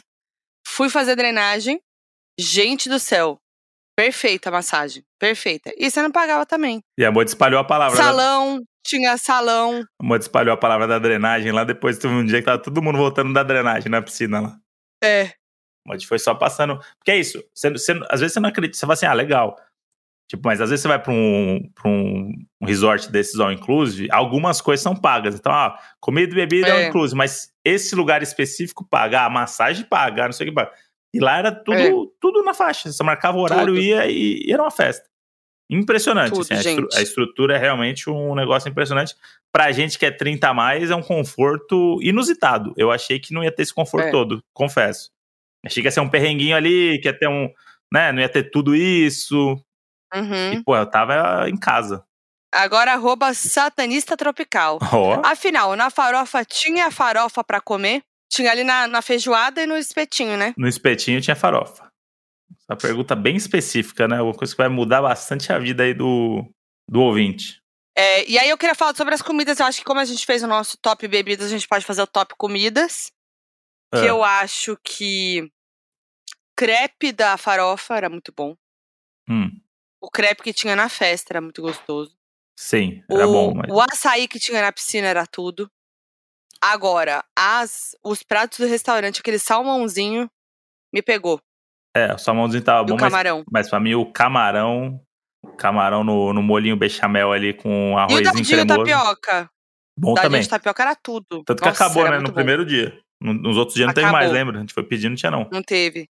Fui fazer drenagem. Gente do céu. Perfeita a massagem. Perfeita. E você não pagava também. E a Moita espalhou a palavra. Da, Salão, tinha salão. a Moita espalhou a palavra da drenagem lá. Depois teve um dia que tava todo mundo voltando da drenagem na piscina lá. É, A Moita foi só passando. Porque é isso. Você, você- às vezes você não acredita. Você fala assim, ah, legal. Tipo, mas às vezes você vai pra um, pra um, resort desses all inclusive, algumas coisas são pagas. Então, ah, comida e bebida all É. inclusive, mas esse lugar específico paga, a massagem paga, não sei o que paga. E lá era tudo, É. tudo na faixa. Você marcava o horário, Tudo. ia e, e era uma festa. Impressionante. Tudo, assim, a, estru- a estrutura é realmente um negócio impressionante. Pra gente que é 30 a mais, é um conforto inusitado. Eu achei que não ia ter esse conforto É. todo, confesso. Achei que ia ser um perrenguinho ali, que ia ter um. Né, não ia ter tudo isso. Uhum. E, pô, eu tava em casa. Agora, arroba satanista tropical. Ó. Afinal, na farofa tinha farofa pra comer? Tinha ali na, na feijoada e no espetinho, né? No espetinho tinha farofa. Essa pergunta bem específica, né? Uma coisa que vai mudar bastante a vida aí do, do ouvinte. É, e aí eu queria falar sobre as comidas. Eu acho que como a gente fez o nosso top bebidas, a gente pode fazer o top comidas. Que Ah. eu acho que crepe da farofa era muito bom. Hum, O crepe que tinha na festa era muito gostoso. sim, era o, bom, mas. o açaí que tinha na piscina era tudo. Agora, as, os pratos do restaurante, aquele salmãozinho, me pegou. É, o salmãozinho tava E bom, o mas, camarão. mas pra mim o camarão. Camarão no, no molhinho bechamel ali com E o arrozinho dadinho cremoso. tapioca. Bom dadinho também. de tapioca era tudo. Tanto que Nossa, acabou, era né? No bom. primeiro dia. No- Nos outros dias não teve mais, Acabou. lembra? A gente foi pedindo, não tinha não. Não teve.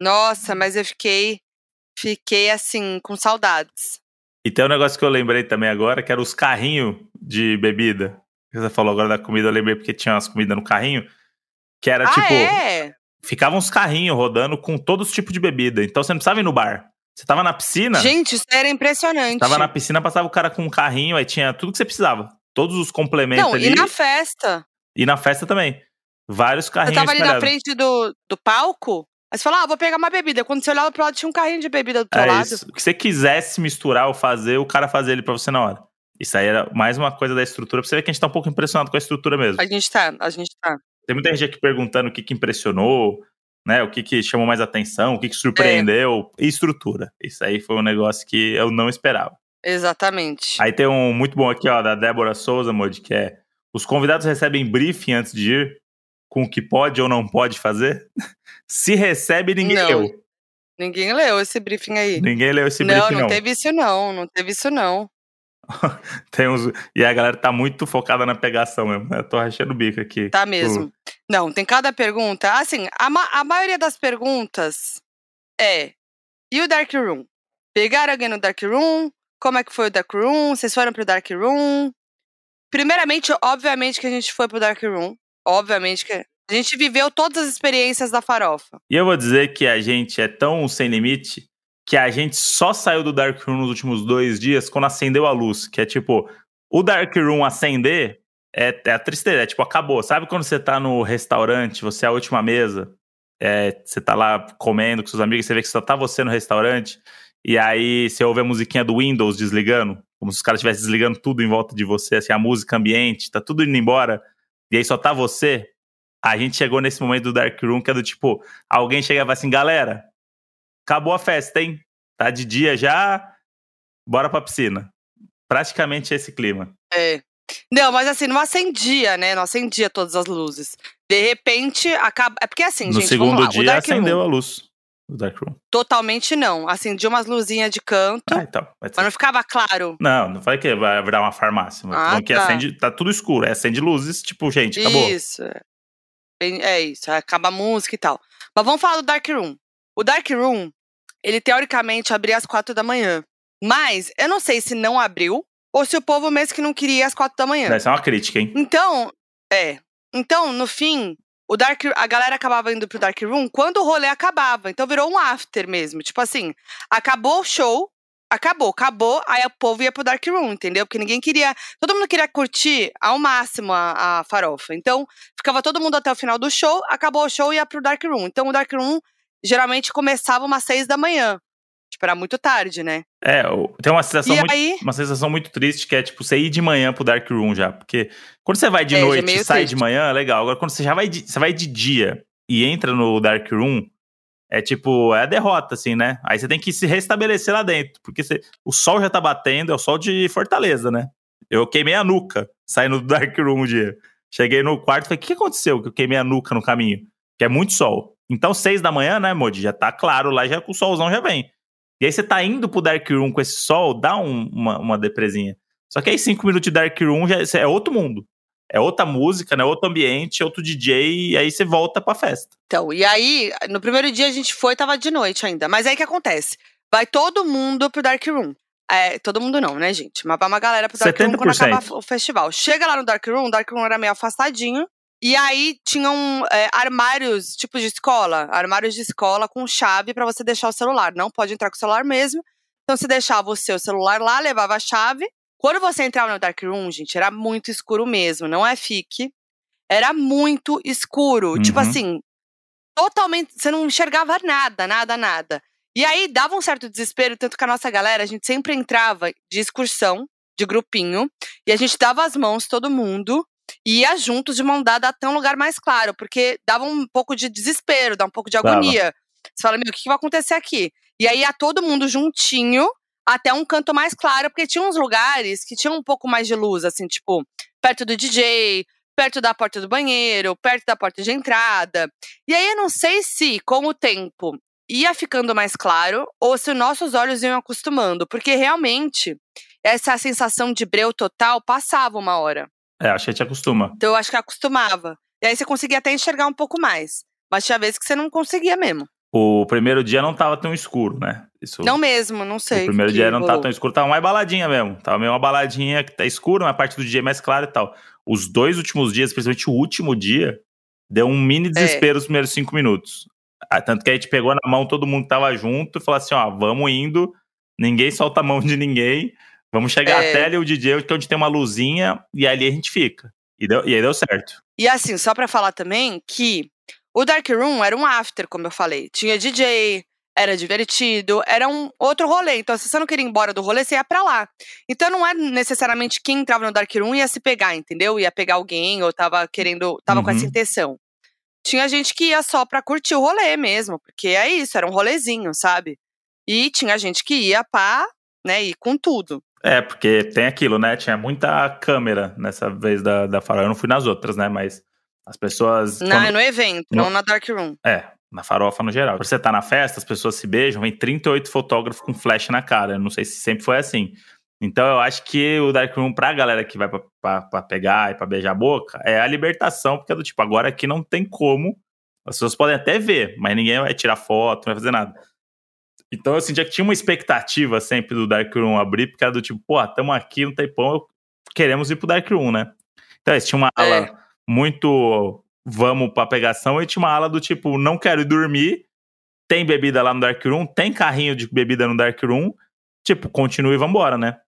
Nossa, mas eu fiquei. Fiquei assim, com saudades. E tem um negócio que eu lembrei também agora, que era os carrinhos de bebida. Você falou agora da comida, eu lembrei porque tinha umas comidas no carrinho. Que era ah, tipo. é? Ficavam uns carrinhos rodando com todos os tipos de bebida. Então você não precisava ir no bar. Você tava na piscina. Gente, isso era impressionante. Tava na piscina, passava o cara com um carrinho, aí tinha tudo que você precisava. Todos os complementos Não, ali. e na festa. E na festa também. Vários Você carrinhos tava ali na frente do, do palco, aí você falou, ah, vou pegar uma bebida. Quando você olhava pro lado, tinha um carrinho de bebida do teu É lado. isso. O que você quisesse misturar ou fazer, o cara fazia ele pra você na hora. Isso aí era mais uma coisa da estrutura, pra você ver que a gente tá um pouco impressionado com a estrutura mesmo. A gente tá, a gente tá. Tem muita gente aqui perguntando o que, que impressionou, né? O que, que chamou mais atenção, o que, que surpreendeu. E estrutura. Isso aí foi um negócio que eu não esperava. Exatamente. Aí tem um muito bom aqui, ó, da Débora Souza, Mod, que é: os convidados recebem briefing antes de ir com o que pode ou não pode fazer? Se recebe, ninguém Não. leu. Ninguém leu esse briefing aí. Ninguém leu esse não, briefing, não não. teve isso não, não teve isso não. Tem uns... E a galera tá muito focada na pegação mesmo. né? Eu tô rachando o bico aqui. Tá mesmo. Não, tem cada pergunta. Assim, a, ma- a maioria das perguntas é: e o Dark Room? Pegaram alguém no Dark Room? Como é que foi o Dark Room? Vocês foram pro Dark Room? Primeiramente, obviamente que a gente foi pro Dark Room. Obviamente que a gente viveu todas as experiências da farofa. E eu vou dizer que a gente é tão sem limite que a gente só saiu do Dark Room nos últimos dois dias quando acendeu a luz. Que é tipo, o Dark Room acender é, é a tristeza. É tipo, acabou. Sabe quando você tá no restaurante, você é a última mesa, é, você tá lá comendo com seus amigos, você vê que só tá você no restaurante, e aí você ouve a musiquinha do Windows desligando, como se os caras estivessem desligando tudo em volta de você, assim, a música ambiente, tá tudo indo embora, e aí só tá você. A gente chegou nesse momento do Dark Room que é do tipo, alguém chega fala assim, galera, acabou a festa, hein? Tá de dia já, bora pra piscina. Praticamente esse clima. É. Não, mas assim, não acendia, né? Não acendia todas as luzes. De repente, acaba. É porque assim, no gente, segundo vamos lá. dia acendeu Room, a luz do Dark Room. totalmente não. Acendia umas luzinhas de canto, Ah, então. vai mas não ficava claro. Não, não falei que vai virar uma farmácia. Ah, falando que tá. acende, tá tudo escuro. É, acende luzes, tipo, gente, acabou. Isso. é. É isso, acaba a música e tal. Mas vamos falar do Dark Room. O Dark Room, ele teoricamente abria às quatro da manhã. Mas eu não sei se não abriu ou se o povo mesmo que não queria às quatro da manhã. Essa é uma crítica, hein? Então, é. Então, no fim, o Dark, a galera acabava indo pro Dark Room quando o rolê acabava. Então virou um after mesmo. Tipo assim, acabou o show, acabou, acabou, aí o povo ia pro Dark Room, entendeu? Porque ninguém queria. Todo mundo queria curtir ao máximo a, a farofa. Então, ficava todo mundo até o final do show, acabou o show e ia pro Dark Room. Então, o Dark Room geralmente começava umas seis da manhã. Tipo, era muito tarde, né? É, tem uma sensação, E muito, aí. uma sensação muito triste que é, tipo, você ir de manhã pro Dark Room já. Porque quando você vai de É, é noite e sai triste. de manhã, é legal. Agora, quando você já vai de, você vai de dia e entra no Dark Room, é tipo, é a derrota, assim, né? Aí você tem que se restabelecer lá dentro. Porque você- o sol já tá batendo, é o sol de Fortaleza, né? Eu queimei a nuca saindo do Dark Room um dia. Cheguei no quarto e falei, o que aconteceu que eu queimei a nuca no caminho? Que é muito sol. Então, seis da manhã, né, Modi? Já tá claro lá, já o solzão já vem. E aí você tá indo pro Dark Room com esse sol, dá um- uma, uma depresinha. Só que aí cinco minutos de Dark Room já é outro mundo. É outra música, né? Outro ambiente, outro DJ, e aí você volta pra festa. Então, e aí, no primeiro dia a gente foi, tava de noite ainda. Mas aí o que acontece? Vai todo mundo pro Dark Room. É, todo mundo não, né, gente? Mas vai uma galera pro Dark Room quando acaba o festival. Chega lá no Dark Room, o Dark Room era meio afastadinho. E aí tinham é, armários, tipo de escola, armários de escola com chave para você deixar o celular. Não pode entrar com o celular mesmo. Então você deixava o seu celular lá, levava a chave. Quando você entrava no Dark Room, gente, era muito escuro mesmo. Não é fique. Era muito escuro. Tipo uhum. Tipo assim, totalmente. Você não enxergava nada, nada, nada. E aí dava um certo desespero, tanto que a nossa galera, a gente sempre entrava de excursão, de grupinho, e a gente dava as mãos, todo mundo, e ia juntos de mão dada até um lugar mais claro, porque dava um pouco de desespero, dá um pouco de agonia. Dava. Você fala, meu, o que, que vai acontecer aqui? E aí ia todo mundo juntinho até um canto mais claro, porque tinha uns lugares que tinham um pouco mais de luz, assim, tipo, perto do DJ, perto da porta do banheiro, perto da porta de entrada. E aí eu não sei se, com o tempo, ia ficando mais claro ou se nossos olhos iam acostumando, porque realmente essa sensação de breu total passava uma hora. É, acho que a gente acostuma. Então eu acho que acostumava. E aí você conseguia até enxergar um pouco mais. Mas tinha vezes que você não conseguia mesmo. O primeiro dia não tava tão escuro, né? Isso, não mesmo, não sei. O primeiro dia não tava tão escuro, tava mais baladinha mesmo. Tava meio uma baladinha que tá escuro, uma parte do dia mais clara e tal. Os dois últimos dias, principalmente o último dia, deu um mini é. desespero é. os primeiros cinco minutos. Ah, tanto que a gente pegou na mão, todo mundo tava junto e falou assim: ó, vamos indo, ninguém solta a mão de ninguém, vamos chegar é. até ali o DJ, que é onde tem uma luzinha, e ali a gente fica. E, deu, e aí deu certo. E assim, só para falar também que o Dark Room era um after, como eu falei. Tinha DJ, era divertido, era um outro rolê. Então, se você não queria ir embora do rolê, você ia pra lá. Então, não é necessariamente quem entrava no Dark Room ia se pegar, entendeu? Ia pegar alguém ou tava querendo, tava uhum. com essa uhum. intenção. Tinha gente que ia só pra curtir o rolê mesmo, porque é isso, era um rolezinho, sabe? E tinha gente que ia pra, né, ir com tudo. É, porque tem aquilo, né? Tinha muita câmera nessa vez da, da Farol. Eu não fui nas outras, né? Mas as pessoas. Não, quando... é no evento, no... não na Dark Room. É, na farofa no geral. Você tá na festa, as pessoas se beijam, vem 38 fotógrafos com flash na cara. Eu não sei se sempre foi assim. Então eu acho que o Dark Room, pra galera que vai pra, pra, pra pegar e pra beijar a boca, é a libertação, porque é do tipo, agora aqui não tem como. As pessoas podem até ver, mas ninguém vai tirar foto, não vai fazer nada. Então eu sentia que tinha uma expectativa sempre do Dark Room abrir, porque era do tipo, pô, estamos aqui no Taipão, queremos ir pro Dark Room, né? Então, tinha uma ala é muito vamos pra pegação e tinha uma ala do tipo, não quero ir dormir, tem bebida lá no Dark Room, tem carrinho de bebida no Dark Room, tipo, continue e vambora, né?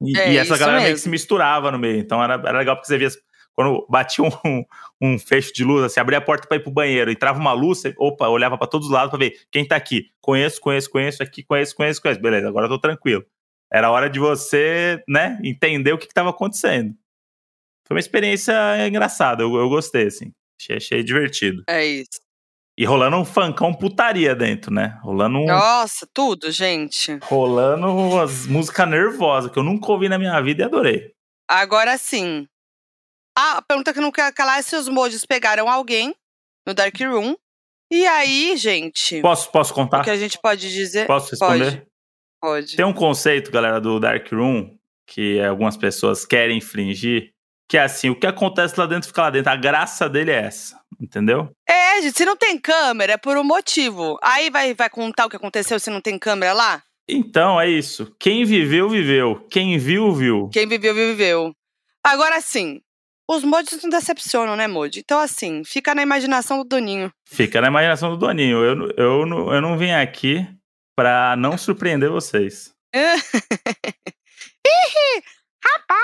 E, é, e essa galera mesmo. meio que se misturava no meio, então era, era legal porque você via quando batia um, um fecho de luz, assim, abria a porta para ir pro banheiro, entrava uma luz, você, opa, olhava para todos os lados para ver quem tá aqui. Conheço, conheço, conheço aqui, conheço, conheço, conheço. Beleza, agora eu tô tranquilo. Era hora de você, né, entender o que, que tava acontecendo foi uma experiência engraçada, eu, eu gostei, assim. Achei, achei divertido. É isso. E rolando um funkão putaria dentro, né? Rolando um. Nossa, tudo, gente. Rolando as músicas nervosas, que eu nunca ouvi na minha vida e adorei. Agora sim. Ah, a pergunta que não quer calar é se os mojos pegaram alguém no Dark Room. E aí, gente. Posso, posso contar? O que a gente pode dizer? Posso responder? Pode. pode. Tem um conceito, galera, do Dark Room que algumas pessoas querem infringir, que é assim, o que acontece lá dentro fica lá dentro. A graça dele é essa, entendeu? É, gente, se não tem câmera é por um motivo. Aí vai, vai contar o que aconteceu se não tem câmera lá? Então, é isso. Quem viveu, viveu. Quem viu, viu. Quem viveu, viveu. Agora sim, os mods não decepcionam, né, Mod? Então, assim, fica na imaginação do Doninho. Fica na imaginação do Doninho. Eu, eu, eu, eu não vim aqui pra não surpreender vocês. Ih, rapaz!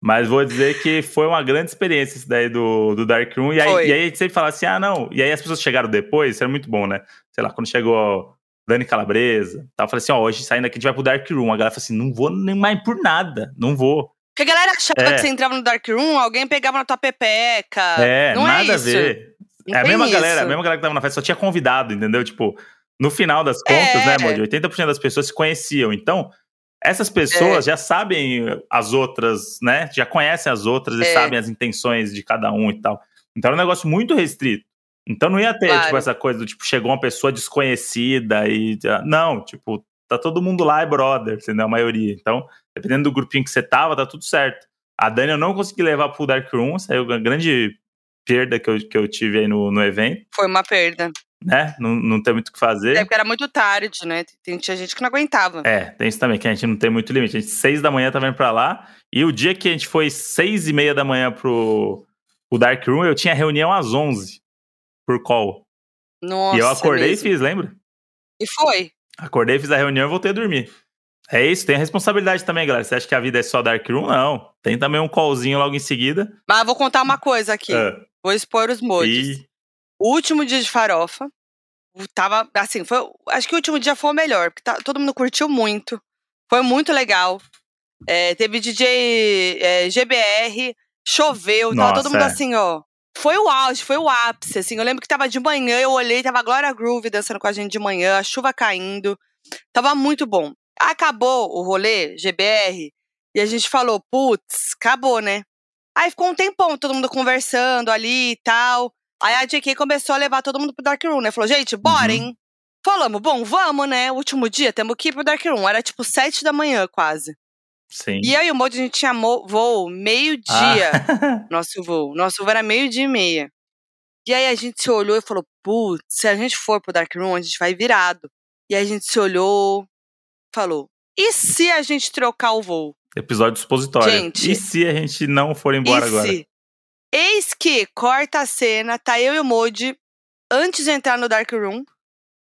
Mas vou dizer que foi uma grande experiência isso daí do, do Dark Room. E aí, e aí a gente sempre fala assim: ah, não. E aí as pessoas chegaram depois, isso era muito bom, né? Sei lá, quando chegou Dani Calabresa, tal, eu falei assim: ó, hoje saindo aqui a gente vai pro Dark Room. A galera falou assim: não vou nem mais por nada, não vou. Porque a galera achava é. que você entrava no Dark Room, alguém pegava na tua pepeca. É, não é nada é a ver. Não é a mesma isso. galera, a mesma galera que tava na festa, só tinha convidado, entendeu? Tipo, no final das contas, né, é. né, Modi? 80% das pessoas se conheciam. Então, essas pessoas é. já sabem as outras, né? Já conhecem as outras é. e sabem as intenções de cada um e tal. Então é um negócio muito restrito. Então não ia ter, claro. tipo, essa coisa do tipo, chegou uma pessoa desconhecida e. Não, tipo, tá todo mundo lá é brother, entendeu? A maioria. Então, dependendo do grupinho que você tava, tá tudo certo. A Dani eu não consegui levar pro Dark Room, saiu uma grande perda que eu, que eu tive aí no, no evento. Foi uma perda. né? Não, não tem muito o que fazer. É porque era muito tarde, né? Tem, tinha gente que não aguentava. É, tem isso também, que a gente não tem muito limite. A gente, seis da manhã, tava indo pra lá. E o dia que a gente foi seis e meia da manhã pro, pro Dark Room, eu tinha reunião às onze por call. Nossa, e eu acordei mesmo. e fiz, lembra? E foi. Acordei, fiz a reunião e voltei a dormir. É isso, tem a responsabilidade também, galera. Você acha que a vida é só Dark Room? Não. Tem também um callzinho logo em seguida. Mas eu vou contar uma coisa aqui. Ah, Vou expor os mods. e O último dia de farofa, tava, assim, foi, acho que o último dia foi o melhor, porque tá- todo mundo curtiu muito. Foi muito legal. É, teve DJ é, GBR, choveu, tava Nossa, todo mundo é. assim, ó. Foi o auge, foi o ápice, assim. Eu lembro que tava de manhã, eu olhei, tava a Glória Groove dançando com a gente de manhã, a chuva caindo. Tava muito bom. Acabou o rolê, GBR, e a gente falou, putz, acabou, né? Aí ficou um tempão, todo mundo conversando ali e tal. Aí a JK começou a levar todo mundo pro Dark Room, né? Falou, gente, bora, Uhum. hein? Falamos, bom, vamos, né? Último dia, temos que ir pro Dark Room. Era tipo sete da manhã, quase. sim. E aí o Moody, a gente tinha voo meio-dia. Ah, Nosso voo. Nosso voo era meio-dia e meia. E aí a gente se olhou e falou, putz, se a gente for pro Dark Room, a gente vai virado. E aí a gente se olhou, falou, e se a gente trocar o voo? Episódio supositório. Gente. E se a gente não for embora e agora? se? Eis que corta a cena, tá eu e o Moody, antes de entrar no Dark Room,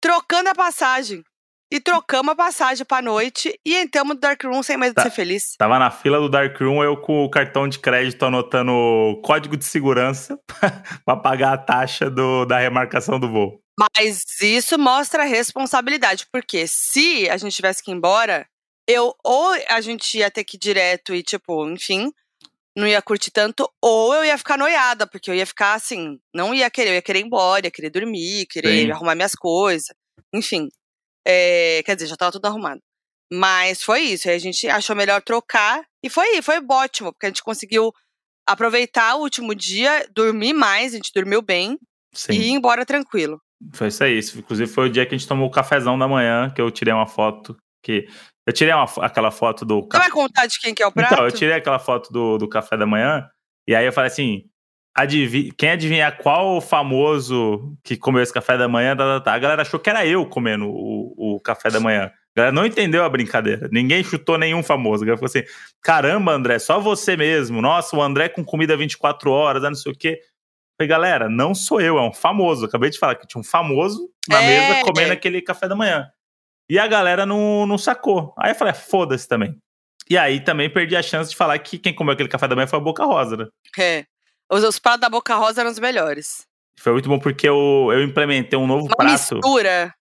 trocando a passagem. E trocamos a passagem pra noite e entramos no Dark Room sem medo Tá. de ser feliz. Tava na fila do Dark Room, eu com o cartão de crédito anotando o código de segurança pra pagar a taxa do, da remarcação do voo. Mas isso mostra responsabilidade, porque se a gente tivesse que ir embora, eu ou a gente ia ter que ir direto e, tipo, enfim, não ia curtir tanto, ou eu ia ficar noiada, porque eu ia ficar assim, não ia querer, eu ia querer ir embora, ia querer dormir, querer Sim. arrumar minhas coisas, enfim. É, quer dizer, já tava tudo arrumado. Mas foi isso, aí a gente achou melhor trocar, e foi, foi ótimo, porque a gente conseguiu aproveitar o último dia, dormir mais, a gente dormiu bem, Sim, e ir embora tranquilo. Foi isso aí. Inclusive foi o dia que a gente tomou o cafezão da manhã, que eu tirei uma foto que... Eu tirei uma aquela foto do Você vai contar de quem que é o prato? Então, eu tirei aquela foto do, do café da manhã, e aí eu falei assim: quem adivinhar qual famoso que comeu esse café da manhã, tá, tá, tá. a galera achou que era eu comendo o, o café da manhã. A galera não entendeu a brincadeira. Ninguém chutou nenhum famoso. A galera falou assim: caramba, André, só você mesmo. Nossa, o André com comida 24 horas, ah, não sei o quê. Falei, galera, não sou eu, é um famoso. Acabei de falar que tinha um famoso na É. mesa comendo aquele café da manhã. E a galera não, não sacou. Aí eu falei, foda-se também. E aí também perdi a chance de falar que quem comeu aquele café da manhã foi a Boca Rosa, né? É. Os, os pratos da Boca Rosa eram os melhores. Foi muito bom porque eu, eu implementei um novo Uma prato, mistura.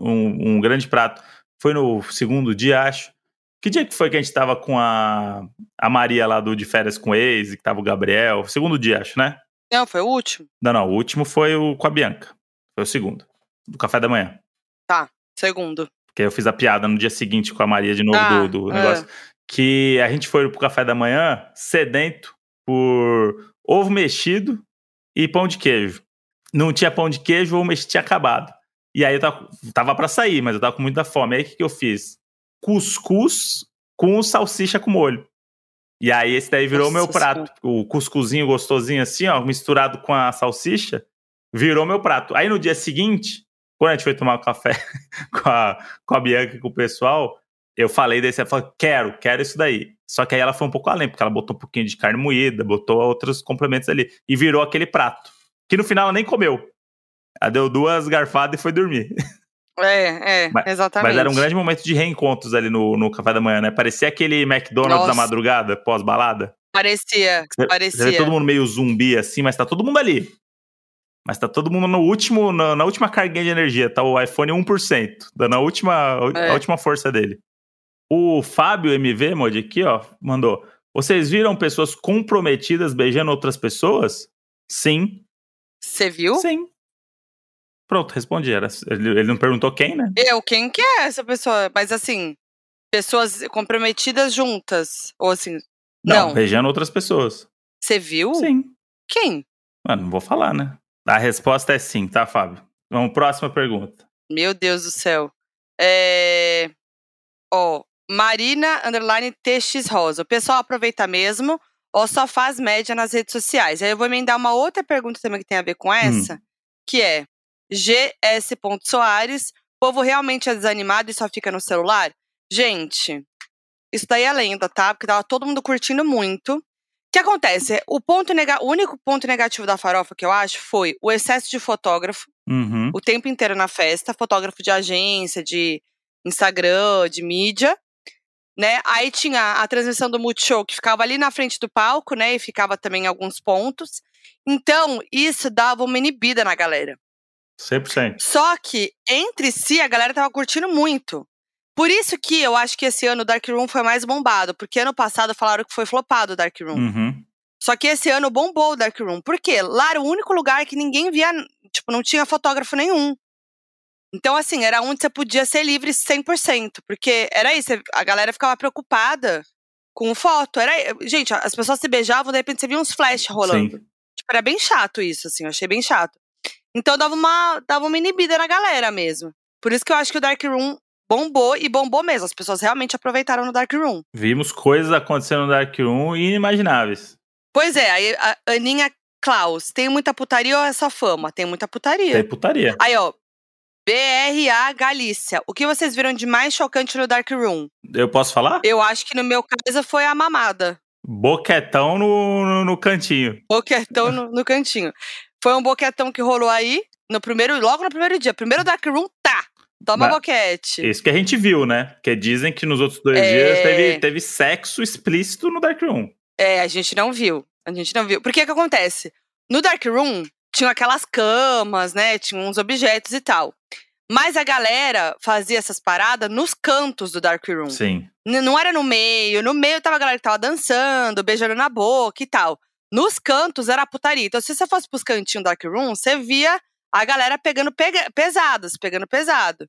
um, um grande prato. Foi no segundo dia, acho. Que dia que foi que a gente tava com a, a Maria lá do De Férias com o Ex, que tava o Gabriel? Segundo dia, acho, né? Não, foi o último. Não, não, o último foi o com a Bianca. Foi o segundo. Do café da manhã. Segundo. Porque eu fiz a piada no dia seguinte com a Maria de novo Ah, do, do é. negócio. Que a gente foi pro café da manhã sedento por ovo mexido e pão de queijo. Não tinha pão de queijo, o ovo mexido tinha acabado. E aí eu tava, tava pra sair, mas eu tava com muita fome. Aí o que, que eu fiz? Cuscuz com salsicha com molho. E aí esse daí virou Nossa meu prato. O cuscuzinho gostosinho assim, ó, misturado com a salsicha, virou meu prato. Aí no dia seguinte, quando a gente foi tomar um café com a, com a Bianca e com o pessoal, eu falei desse, ela falou, quero, quero isso daí. Só que aí ela foi um pouco além, porque ela botou um pouquinho de carne moída, botou outros complementos ali. E virou aquele prato. Que no final ela nem comeu. Ela deu duas garfadas e foi dormir. É, é, Mas- exatamente. Mas era um grande momento de reencontros ali no, no café da manhã, né? Parecia aquele McDonald's da Nossa. madrugada, pós-balada. Parecia, Você- parecia. Você vê todo mundo meio zumbi assim, mas tá todo mundo ali. Mas tá todo mundo no último, na, na última carguinha de energia. Tá o iPhone 1%, dando a última, É. a última força dele. O Fábio MV, Mod, aqui, ó, mandou. Vocês viram pessoas comprometidas beijando outras pessoas? Sim. Você viu? Sim. Pronto, respondi. Era, ele, não perguntou quem, né? Eu, quem que é essa pessoa? Mas assim, pessoas comprometidas juntas. Ou assim, Não. beijando outras pessoas. você viu? Sim. Quem? Mano, não vou falar, né? A resposta é sim, tá, Fábio? Vamos, próxima pergunta. Meu Deus do céu. É... Ó, Marina, underline, TX Rosa. O pessoal aproveita mesmo ou só faz média nas redes sociais? Aí eu vou emendar uma outra pergunta também que tem a ver com essa, que é, gs.soares. Povo realmente é desanimado e só fica no celular? Gente, isso daí é lenda, tá? Porque tava todo mundo curtindo muito. O que acontece? O, ponto nega... o único ponto negativo da farofa que eu acho foi o excesso de fotógrafo Uhum. o tempo inteiro na festa, fotógrafo de agência, de Instagram, de mídia, né? Aí tinha a transmissão do Multishow que ficava ali na frente do palco, né? E ficava também em alguns pontos. Então, isso dava uma inibida na galera. 100%. Só que, entre si, a galera tava curtindo muito. Por isso que eu acho que esse ano o Dark Room foi mais bombado, porque ano passado falaram que foi flopado o Dark Room. Uhum. Só que esse ano bombou o Dark Room. Por quê? Lá era o único lugar que ninguém via, tipo, não tinha fotógrafo nenhum. Então, assim, era onde você podia ser livre 100%. Porque era isso, a galera ficava preocupada com foto. Era, gente, as pessoas se beijavam, de repente você via uns flash rolando. Sim. Tipo, era bem chato isso, assim, eu achei bem chato. Então dava uma, dava uma inibida na galera mesmo. Por isso que eu acho que o Dark Room bombou e bombou mesmo. As pessoas realmente aproveitaram no Dark Room. Vimos coisas acontecendo no Dark Room inimagináveis. Pois é, aí a Aninha Klaus, tem muita putaria ou é só fama? Tem muita putaria. Tem putaria. Aí, ó. BRA Galícia. O que vocês viram de mais chocante no Dark Room? Eu posso falar? Eu acho que no meu caso foi a mamada. Boquetão no, no, no cantinho. Boquetão no, no cantinho. Foi um boquetão que rolou aí, no primeiro, logo no primeiro dia. Primeiro Dark Room, tá. Toma Mas- boquete. Isso que a gente viu, né? Porque dizem que nos outros dois É. dias teve, teve sexo explícito no Dark Room. É, a gente não viu. A gente não viu. Porque que acontece? No Dark Room, tinha aquelas camas, né? Tinha uns objetos e tal. Mas a galera fazia essas paradas nos cantos do Dark Room. Sim. N- Não era no meio. No meio tava a galera que tava dançando, beijando na boca e tal. Nos cantos era putaria. Então, se você fosse pros cantinhos Dark Room, você via a galera pegando pega pesadas, pegando pesado.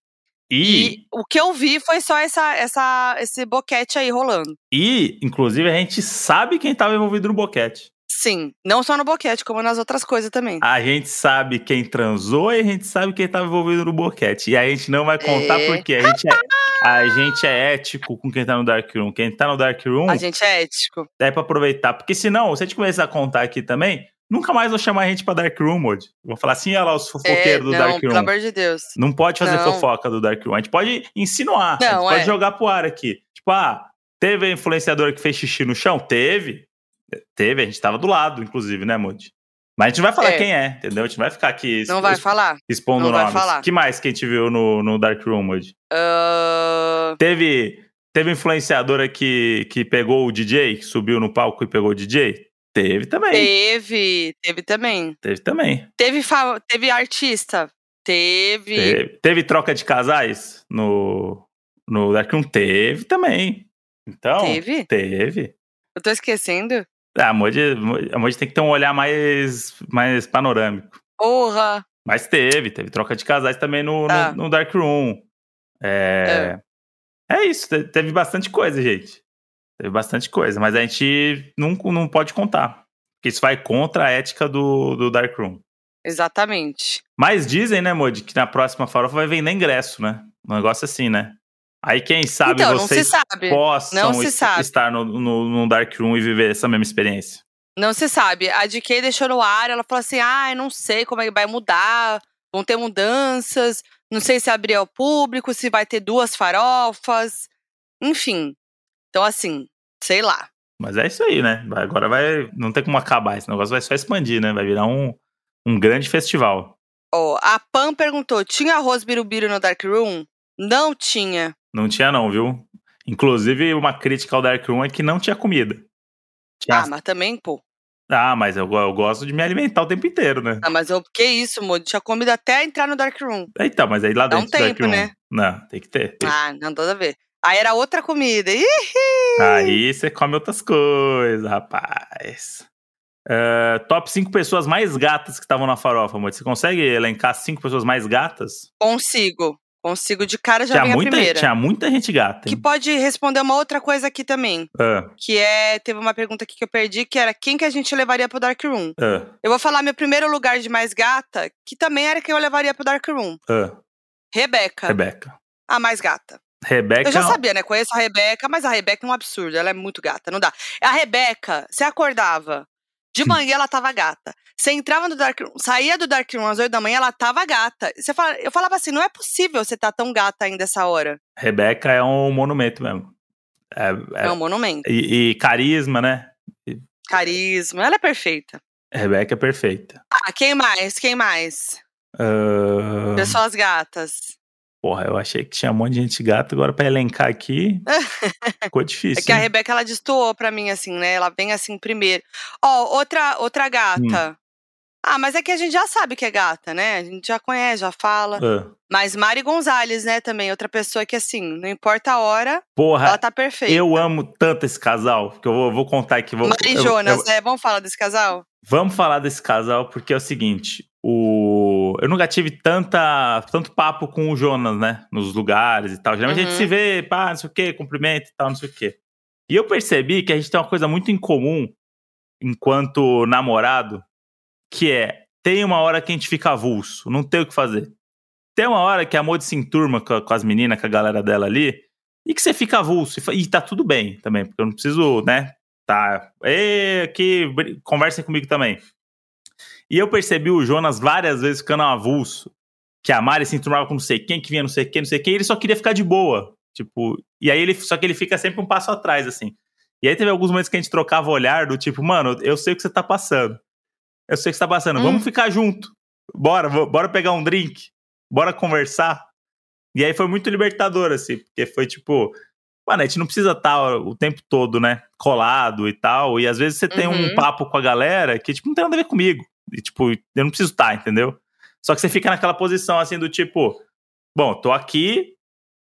E, E o que eu vi foi só essa, essa, esse boquete aí rolando. e, inclusive, a gente sabe quem estava envolvido no boquete. Sim, não só no boquete, como nas outras coisas também. A gente sabe quem transou e a gente sabe quem estava envolvido no boquete. E a gente não vai contar É. porque a gente é, a gente é ético com quem tá no Dark Room. Quem tá no Dark Room A gente é ético. é pra aproveitar. Porque senão, se a gente começar a contar aqui também, nunca mais vão chamar a gente pra Dark Room, Mod. Vão falar assim, olha lá os É, fofoqueiros do não, Dark pelo Room. amor de Deus. Não pode fazer Não. fofoca do Dark Room. A gente pode insinuar. a gente Não, pode é. jogar pro ar aqui. Tipo, ah, teve a influenciadora que fez xixi no chão? Teve. Teve, a gente tava do lado, inclusive, né, Moody? Mas a gente não vai falar É. quem é, entendeu? A gente não vai ficar aqui Não vai falar. expondo não vai nomes. falar. que mais que a gente viu no, no Dark Room, Moody? Ahn, Teve, teve influenciadora que, que pegou o DJ, que subiu no palco e pegou o DJ? Teve também. teve, teve também. Teve também. Teve, teve artista. Teve. Teve, teve troca de casais no, no Dark Room? Teve também. Então, Teve? teve. Eu tô esquecendo. Ah, a Moji, a Moji tem que ter um olhar mais, mais panorâmico. Porra. Mas teve, teve troca de casais também no, no- Ah. no, Dark Room. É, é. isso, te- teve bastante coisa, gente. Teve bastante coisa, mas a gente não, não pode contar. Porque isso vai contra a ética do, do Dark Room. Exatamente. Mas dizem, né, Modi, que na próxima farofa vai vender ingresso, né? Um negócio assim, né? Aí quem sabe então, vocês sabe. possam sabe. estar no, no, no Dark Room e viver essa mesma experiência. Não se sabe. A DK deixou no ar, ela falou assim: ah, eu não sei como é que vai mudar, vão ter mudanças, não sei se abrir ao público, se vai ter duas farofas, enfim. Então, assim, sei lá. Mas é isso aí, né? Agora vai. Não tem como acabar. Esse negócio vai só expandir, né? Vai virar um, um grande festival. Ó, a Pam perguntou: tinha arroz birubiru no Dark Room? Não tinha. Não tinha, não, viu? Inclusive, uma crítica ao Dark Room é que não tinha comida. Tinha- Ah, mas também, pô. Ah, mas eu, eu gosto de me alimentar o tempo inteiro, né? Ah, mas eu, que isso, moço? Tinha comida até entrar no Dark Room. Então, mas aí lá Dá um dentro do Dark tempo, Room. né? Não, tem que ter. tem- Ah, não, nada a ver. Aí era outra comida. Ih, Aí você come outras coisas, rapaz. É, top 5 pessoas mais gatas que estavam na farofa, amor. Você consegue elencar cinco pessoas mais gatas? consigo. Consigo de cara já Tinha vem a muita, primeira. tinha muita gente gata, Que hein? pode responder uma outra coisa aqui também. Ah, Que é. Teve uma pergunta aqui que eu perdi, que era quem que a gente levaria pro Dark Room? ah, Eu vou falar meu primeiro lugar de mais gata, que também era quem eu levaria pro Dark Room. ah. Rebeca. Rebeca. A mais gata. Rebeca. Eu já sabia, né? Conheço a Rebeca, mas a Rebeca é um absurdo. Ela é muito gata, não dá. A Rebeca, você acordava De manhã ela tava gata. Você entrava no Dark Room, saía do Dark Room às 8 da manhã, ela tava gata. Você fala, eu falava assim, não é possível você tá tão gata ainda essa hora. Rebeca é um monumento mesmo. É, É, é- um monumento. e, e carisma, né? Carisma, ela é perfeita. Rebeca é perfeita. Ah, quem mais? Quem mais? Ah, Pessoas gatas. Porra, eu achei que tinha um monte de gente gata, agora pra elencar aqui, ficou difícil. É que a? Rebeca, ela destoou pra mim, assim, né? Ela vem assim primeiro. Ó, outra, outra gata. Ah, mas é que a gente já sabe que é gata, né? A gente já conhece, já fala. Ah, Mas Mari Gonzalez, né, também, outra pessoa que, assim, não importa a hora, porra, ela tá perfeita. eu amo tanto esse casal, que eu vou, vou contar aqui. Vou, Mari eu- Jonas, eu- né? Vamos falar desse casal? Vamos falar desse casal, porque é o seguinte: o... eu nunca tive tanta, tanto papo com o Jonas, né? Nos lugares e tal. Geralmente a gente Uhum. se vê, pá, não sei o quê, cumprimenta e tal, não sei o quê. E eu percebi que a gente tem uma coisa muito em comum enquanto namorado, que é tem uma hora que a gente fica avulso, não tem o que fazer. Tem uma hora que a Modi se enturma com, com as meninas, com a galera dela ali, e que você fica avulso. E E tá tudo bem também, porque eu não preciso, né? Tá. Ê, aqui, conversem comigo também. E eu percebi o Jonas várias vezes ficando avulso. Que a Mari se enturmava com não sei quem, que vinha não sei quem, não sei quem, e ele só queria ficar de boa. Tipo, e aí ele. Só que ele fica sempre um passo atrás, assim. E aí teve alguns momentos que a gente trocava o olhar do tipo, mano, eu sei o que você tá passando. Eu sei o que você tá passando. Hum. Vamos ficar junto. Bora, bora pegar um drink. Bora conversar. E aí foi muito libertador, assim, porque foi tipo. Mano, a gente não precisa estar o tempo todo, né? Colado e tal. E às vezes você tem um Uhum. papo com a galera que, tipo, não tem nada a ver comigo. E, tipo, eu não preciso estar, entendeu? Só que você fica naquela posição, assim, do tipo, bom, tô aqui.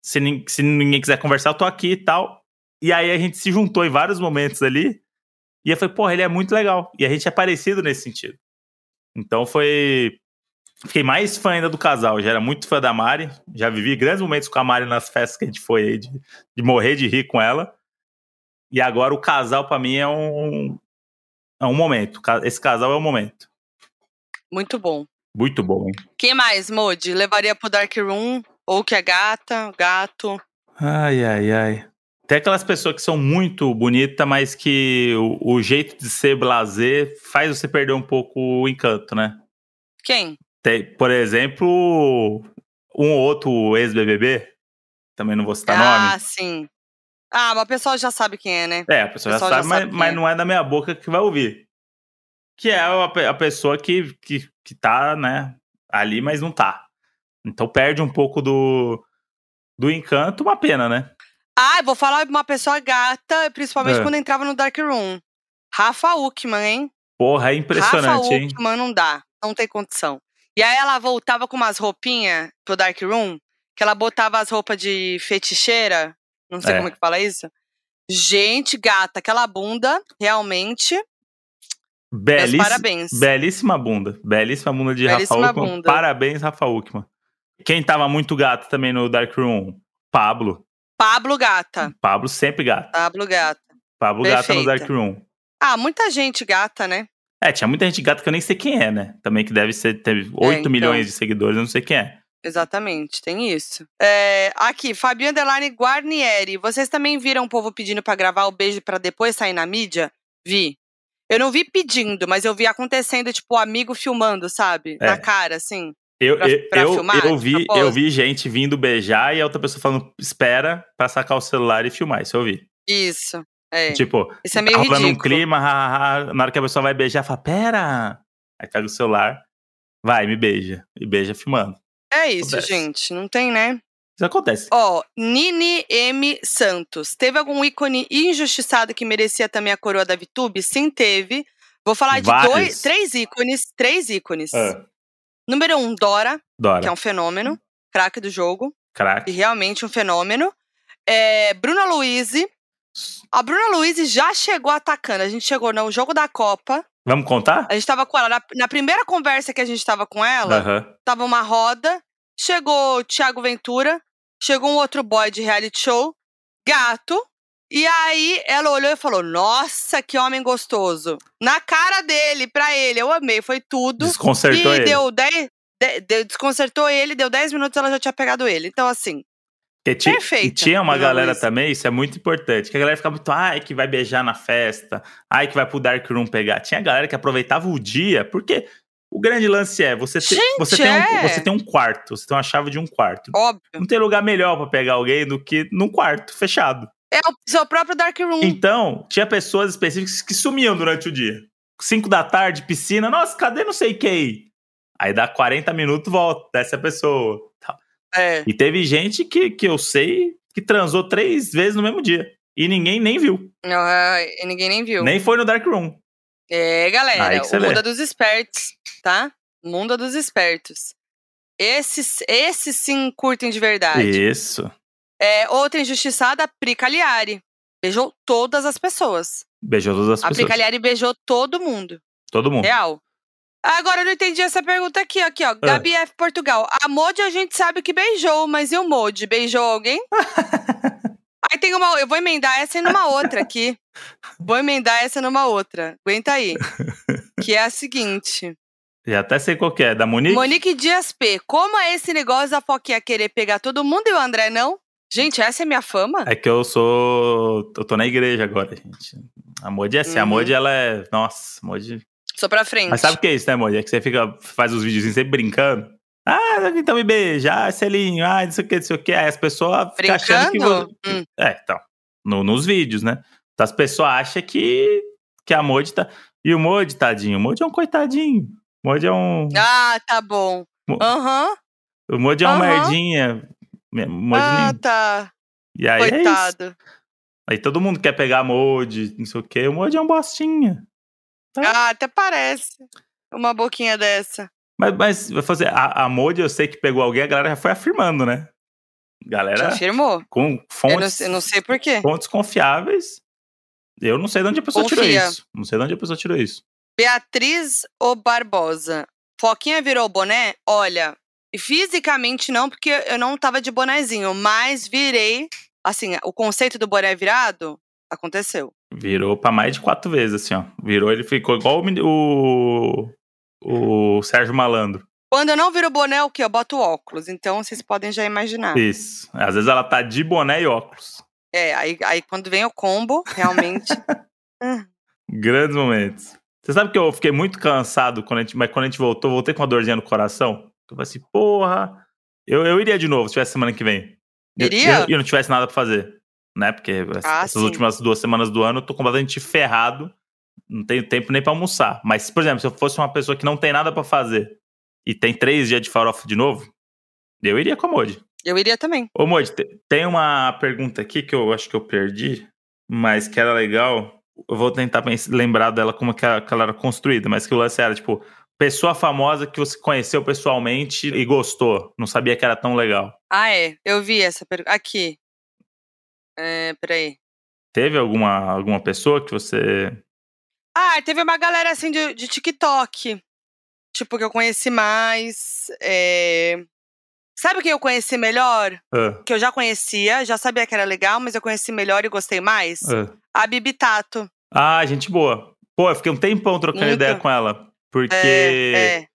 Se, se ninguém quiser conversar, eu tô aqui e tal. E aí a gente se juntou em vários momentos ali. E eu falei, porra, ele é muito legal. E a gente é parecido nesse sentido. Então foi. Fiquei mais fã ainda do casal. Já era muito fã da Mari. Já vivi grandes momentos com a Mari nas festas que a gente foi aí, de, de morrer de rir com ela. E agora o casal, pra mim, é um. É um momento. Esse casal é um momento. Muito bom. Muito bom, hein? Quem mais, Modi? Levaria pro Dark Room? Ou que é gata, gato? Ai, ai, ai. Tem aquelas pessoas que são muito bonitas, mas que o, o jeito de ser blazer faz você perder um pouco o encanto, né? Quem? Tem, por exemplo, um ou outro ex-BBB, também não vou citar ah, nome. sim. Ah, mas o pessoal já sabe quem é, né? É, a pessoa já sabe, já mas, sabe quem mas é. não é da minha boca que vai ouvir. Que é a, pe- a pessoa que, que, que tá, né, ali, mas não tá. Então perde um pouco do, do encanto, uma pena, né? Ah, eu vou falar de uma pessoa gata, principalmente É. quando entrava no Dark Room. Rafa Uckman, hein? Porra, é Rafa impressionante, hein? Uckman não dá, não tem condição. E aí ela voltava com umas roupinhas pro Dark Room, que ela botava as roupas de feticheira, não sei É. como é que fala isso. Gente, gata, aquela bunda, realmente, Belíssima, parabéns. belíssima bunda. Belíssima bunda de Belíssima Rafa Uckman. Parabéns, Rafa Uckman. Quem tava muito gato também no Dark Room? Pablo. Pablo Gata, Pablo sempre gato. Pablo Gata. Pablo gata no Perfeita. Dark Room. Ah, muita gente gata, né? É, tinha muita gente gata que eu nem sei quem é, né? Também que deve ser, teve 8 então. milhões de seguidores, eu não sei quem é. Exatamente, tem isso. É, aqui, Fabio Underline Guarnieri. Vocês também viram o povo pedindo pra gravar o beijo pra depois sair na mídia? Vi. Eu não vi pedindo, mas eu vi acontecendo, tipo, o amigo filmando, sabe? É. Na cara, assim. Eu, Pra- eu, pra eu, filmar, eu vi, eu propósito? vi gente vindo beijar e a outra pessoa falando, espera pra sacar o celular e filmar. Isso eu vi. Isso. É. Tipo, Isso é meio tá rolando um clima, ha, ha, ha, na hora que a pessoa vai beijar, fala, pera! Aí pega o celular, vai, me beija. E beija filmando. É isso, Acontece. gente. Não tem, né? Isso acontece. Ó, Nini M. Santos. Teve algum ícone injustiçado que merecia também a coroa da VTube? Sim, teve. Vou falar de Vários. dois, três ícones. Três ícones. Ah, Número um, Dora, Dora, que é um fenômeno. Craque do jogo. E craque. realmente um fenômeno. É, Bruna Luiz. A Bruna Luiz já chegou atacando. A gente chegou no jogo da Copa. Vamos contar? A gente tava com ela. Na, na primeira conversa que a gente tava com ela, tava uma roda. Chegou o Thiago Ventura. Chegou um outro boy de reality show. Gato. E aí ela olhou e falou: Nossa, que homem gostoso. Na cara dele, pra ele. Eu amei, foi tudo. Desconcertou e ele. deu 10. de- deu- desconcertou ele, deu 10 minutos ela já tinha pegado ele. Então, assim, Que ti- Perfeita, E tinha uma galera Luísa. também, isso é muito importante, que a galera ficava muito, ai, que vai beijar na festa, ai, que vai pro Dark Room pegar. Tinha galera que aproveitava o dia, porque o grande lance é, você, te- Gente, você, tem, um, é. você tem um quarto, você tem uma chave de um quarto. Óbvio. Não tem lugar melhor pra pegar alguém do que num quarto fechado. É o seu próprio Dark Room. Então, tinha pessoas específicas que sumiam durante o dia. Cinco da tarde, piscina, nossa, cadê não sei quem? Aí dá 40 minutos, volta, desce a pessoa. É. E teve gente que, que eu sei que transou três vezes no mesmo dia. E ninguém nem viu. Não, ninguém nem viu. Nem foi no Dark Room. É, galera, o mundo é dos espertos, tá? Mundo é dos espertos. Esses, esses sim curtem de verdade. Isso. É, outra injustiçada, a Pri Cagliari. Beijou todas as pessoas. Beijou todas as A Pri pessoas. Cagliari beijou todo mundo. Todo mundo. Real. Agora eu não entendi essa pergunta aqui, aqui, Ah. ó. Gabi F. Portugal. A Modi a gente sabe que beijou, mas e o Modi? Beijou alguém? aí tem uma. Eu vou emendar essa numa outra aqui. Vou emendar essa numa outra. Aguenta aí. Que é a seguinte. Já até sei qual que é. Da Monique? Monique Dias P. Como é esse negócio da Foquinha querer pegar todo mundo e o André não? Gente, essa é minha fama? É que eu sou. Eu tô na igreja agora, gente. A Modi é assim. A Uhum. Modi, ela é. Nossa, Modi. Sou pra frente. Mas sabe o que é isso, né, Modi? É que você fica, faz os vídeos sempre brincando. Ah, então me beija, ah, selinho, ah, não sei o que, não sei o que. Aí as pessoas ficam achando que. Brincando? vo- Hum. É, então. no- nos vídeos, né? Então as pessoas acham que, que a Modi tá. E o Modi, tadinho, o Modi é um coitadinho. O Modi é um. Ah, tá bom. Aham. O Modi é um Aham. merdinha. Modi Ah, nem- tá. E aí é isso. Coitado. Aí todo mundo quer pegar a Modi, não sei o que. O Modi é um bostinha. Ah, até parece. Uma boquinha dessa. Mas, mas vai fazer. A, a Modi, eu sei que pegou alguém, a galera já foi afirmando, né? Já Galera afirmou? com Eu não, fontes, eu não sei por quê. fontes confiáveis. Eu não sei de onde a pessoa tirou Confia. isso. Não sei de onde a pessoa tirou isso. Beatriz ou Barbosa? Foquinha virou boné? Olha, fisicamente não, porque eu não tava de bonezinho, mas virei. Assim, o conceito do boné virado aconteceu. Virou pra mais de quatro vezes, assim, ó. Virou, ele ficou igual o, o, o Sérgio Malandro. Quando eu não viro boné, o quê? Eu boto óculos. Então vocês podem já imaginar. Isso. Às vezes ela tá de boné e óculos. É, aí, aí quando vem o combo, realmente. Grandes momentos. Você sabe que eu fiquei muito cansado quando a gente, mas quando a gente voltou, voltei com uma dorzinha no coração. Eu falei assim, porra, eu, eu iria de novo se tivesse semana que vem. Iria? E eu, eu não tivesse nada pra fazer. Né? Porque Ah, essas sim. últimas duas semanas do ano eu tô completamente ferrado. Não tenho tempo nem pra almoçar. Mas, por exemplo, se eu fosse uma pessoa que não tem nada pra fazer e tem três dias de farofa de novo, eu iria com a Modi. Eu iria também. Ô, Modi, te- tem uma pergunta aqui que eu acho que eu perdi, mas que era legal. Eu vou tentar lembrar dela como que ela, que ela era construída, mas que o lance era, tipo, pessoa famosa que você conheceu pessoalmente e gostou. Não sabia que era tão legal. Ah, é. Eu vi essa pergunta. Aqui. É, peraí. Teve alguma, alguma pessoa que você. Ah, teve uma galera assim de, de TikTok. Tipo, que eu conheci mais. é, Sabe quem eu conheci melhor? Ah, Que eu já conhecia, já sabia que era legal, mas eu conheci melhor e gostei mais? ah. A Bibi Tato. Ah, gente boa. Pô, eu fiquei um tempão trocando Muito. ideia com ela. Porque É, é.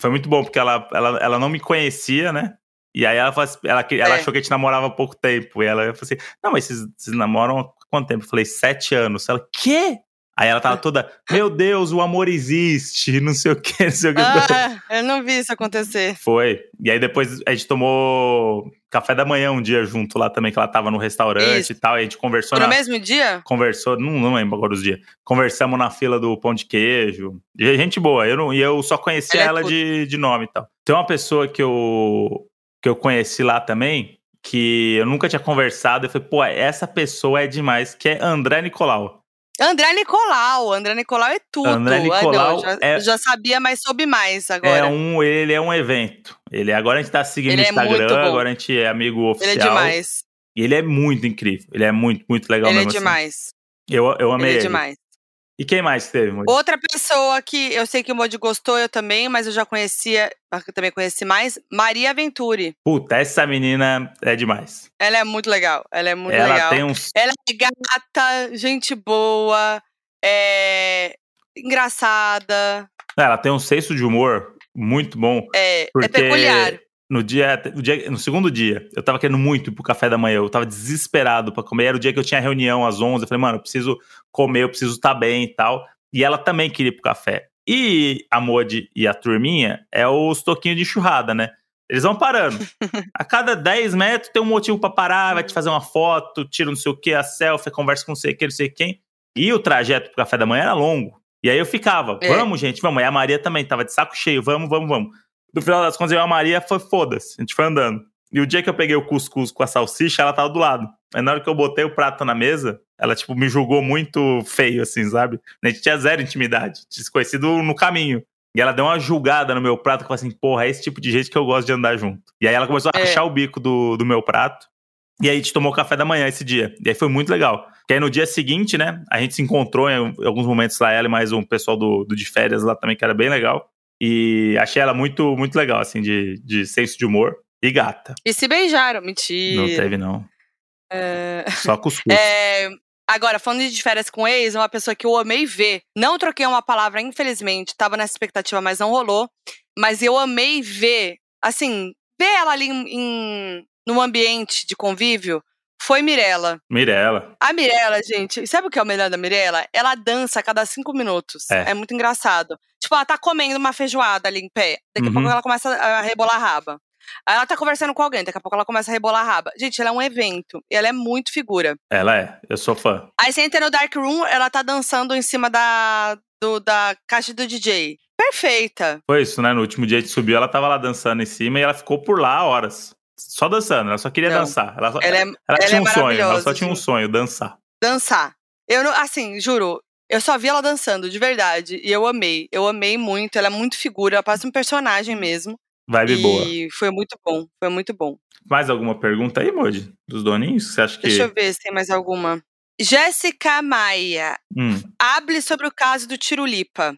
foi muito bom, porque ela, ela, ela não me conhecia, né? E aí ela, falou ela, ela É. achou que a gente namorava há pouco tempo. E ela falou assim: Não, mas vocês, vocês namoram há quanto tempo? Eu falei, sete anos. Ela, quê? Aí ela tava toda, meu Deus, o amor existe, não sei o quê, não sei o que. Ah, eu não vi isso acontecer. Foi. E aí depois a gente tomou café da manhã um dia junto lá também, que ela tava no restaurante Isso. e tal. E a gente conversou Foi no na, mesmo dia? conversou, não, não lembro agora os dias. Conversamos na fila do pão de queijo. E gente boa, eu não, e eu só conhecia Ela é ela tudo. de, de nome e tal. Tem uma pessoa que eu que eu conheci lá também, que eu nunca tinha conversado, eu falei, pô, essa pessoa é demais, que é André Nicolau. André Nicolau. André Nicolau é tudo. André Ah, não, Nicolau já, é- já sabia, mas soube mais É agora. um, ele é um evento. Ele agora a gente tá seguindo Ele no é Instagram, bom. agora a gente é amigo Ele oficial. é demais. E ele é muito incrível. Ele é muito, muito legal Ele é mesmo assim. demais. Eu, eu amei Ele ele. é demais. E quem mais teve? Moody? Outra pessoa que eu sei que o Modi gostou, eu também, mas eu já conhecia, eu também conheci mais, Maria Venturi. Puta, essa menina é demais. Ela é muito legal. Ela é muito Ela legal. tem uns Ela é gata, gente boa, é engraçada, Ela tem um senso de humor muito bom. é, é peculiar. No dia, no dia, no segundo dia, eu tava querendo muito ir pro café da manhã, eu tava desesperado para comer, era o dia que eu tinha reunião às 11, eu falei, mano, eu preciso comer, eu preciso estar tá bem e tal. E ela também queria ir pro café. E a Modi e a turminha é os toquinhos de churrada, né? Eles vão parando. A cada 10 metros tem um motivo para parar, vai te fazer uma foto, tira não sei o que, a selfie, conversa com não sei quem, não sei quem. E o trajeto pro café da manhã era longo. E aí eu ficava, é. vamos, gente, vamos. E a Maria também tava de saco cheio, vamos, vamos, vamos. No final das contas, eu e a Maria foi foda-se. A gente foi andando. E o dia que eu peguei o cuscuz com a salsicha, ela tava do lado. Aí na hora que eu botei o prato na mesa, ela, tipo, me julgou muito feio, assim, sabe? A gente tinha zero intimidade. Desconhecido no caminho. E ela deu uma julgada no meu prato, que falou assim, porra, é esse tipo de jeito que eu gosto de andar junto. E aí ela começou a é. rachar o bico do, do meu prato. E aí a gente tomou café da manhã esse dia. E aí foi muito legal. Porque aí no dia seguinte, né, a gente se encontrou em alguns momentos lá, ela e mais um pessoal do, do de férias lá também, que era bem legal. E achei ela muito, muito legal, assim, de, de senso de humor. E gata. E se beijaram, mentira. Não teve, não. É... Só cuscuz. É... Agora, falando de férias com ex, uma pessoa que eu amei ver. Não troquei uma palavra, infelizmente. Tava nessa expectativa, mas não rolou. Mas eu amei ver, assim, ver ela ali em, em num ambiente de convívio. Foi Mirella. Mirella. A Mirella, gente, sabe o que é o melhor da Mirella? Ela dança a cada cinco minutos. É, é muito engraçado. Tipo, ela tá comendo uma feijoada ali em pé. Daqui a pouco uhum. ela começa a rebolar a raba. Aí ela tá conversando com alguém, daqui a pouco ela começa a rebolar a raba. Gente, ela é um evento. E ela é muito figura. Ela é, eu sou fã. Aí você entra no Dark Room, ela tá dançando em cima da, do, da caixa do DJ. Perfeita. Foi isso, né? No último dia que subiu, ela tava lá dançando em cima e ela ficou por lá horas. Só dançando, ela só queria não, dançar. Ela, só, ela, é, ela, ela tinha é um sonho, ela só tinha um sonho, dançar. Dançar. Eu não, assim, juro, eu só vi ela dançando, de verdade. E eu amei. Eu amei muito. Ela é muito figura, ela parece um personagem mesmo. Vibe e boa. E foi muito bom, foi muito bom. Mais alguma pergunta aí, Modi? Dos doninhos? Você acha que. Deixa eu ver se tem mais alguma. Jéssica Maia. Hum. Hable sobre o caso do Tirulipa.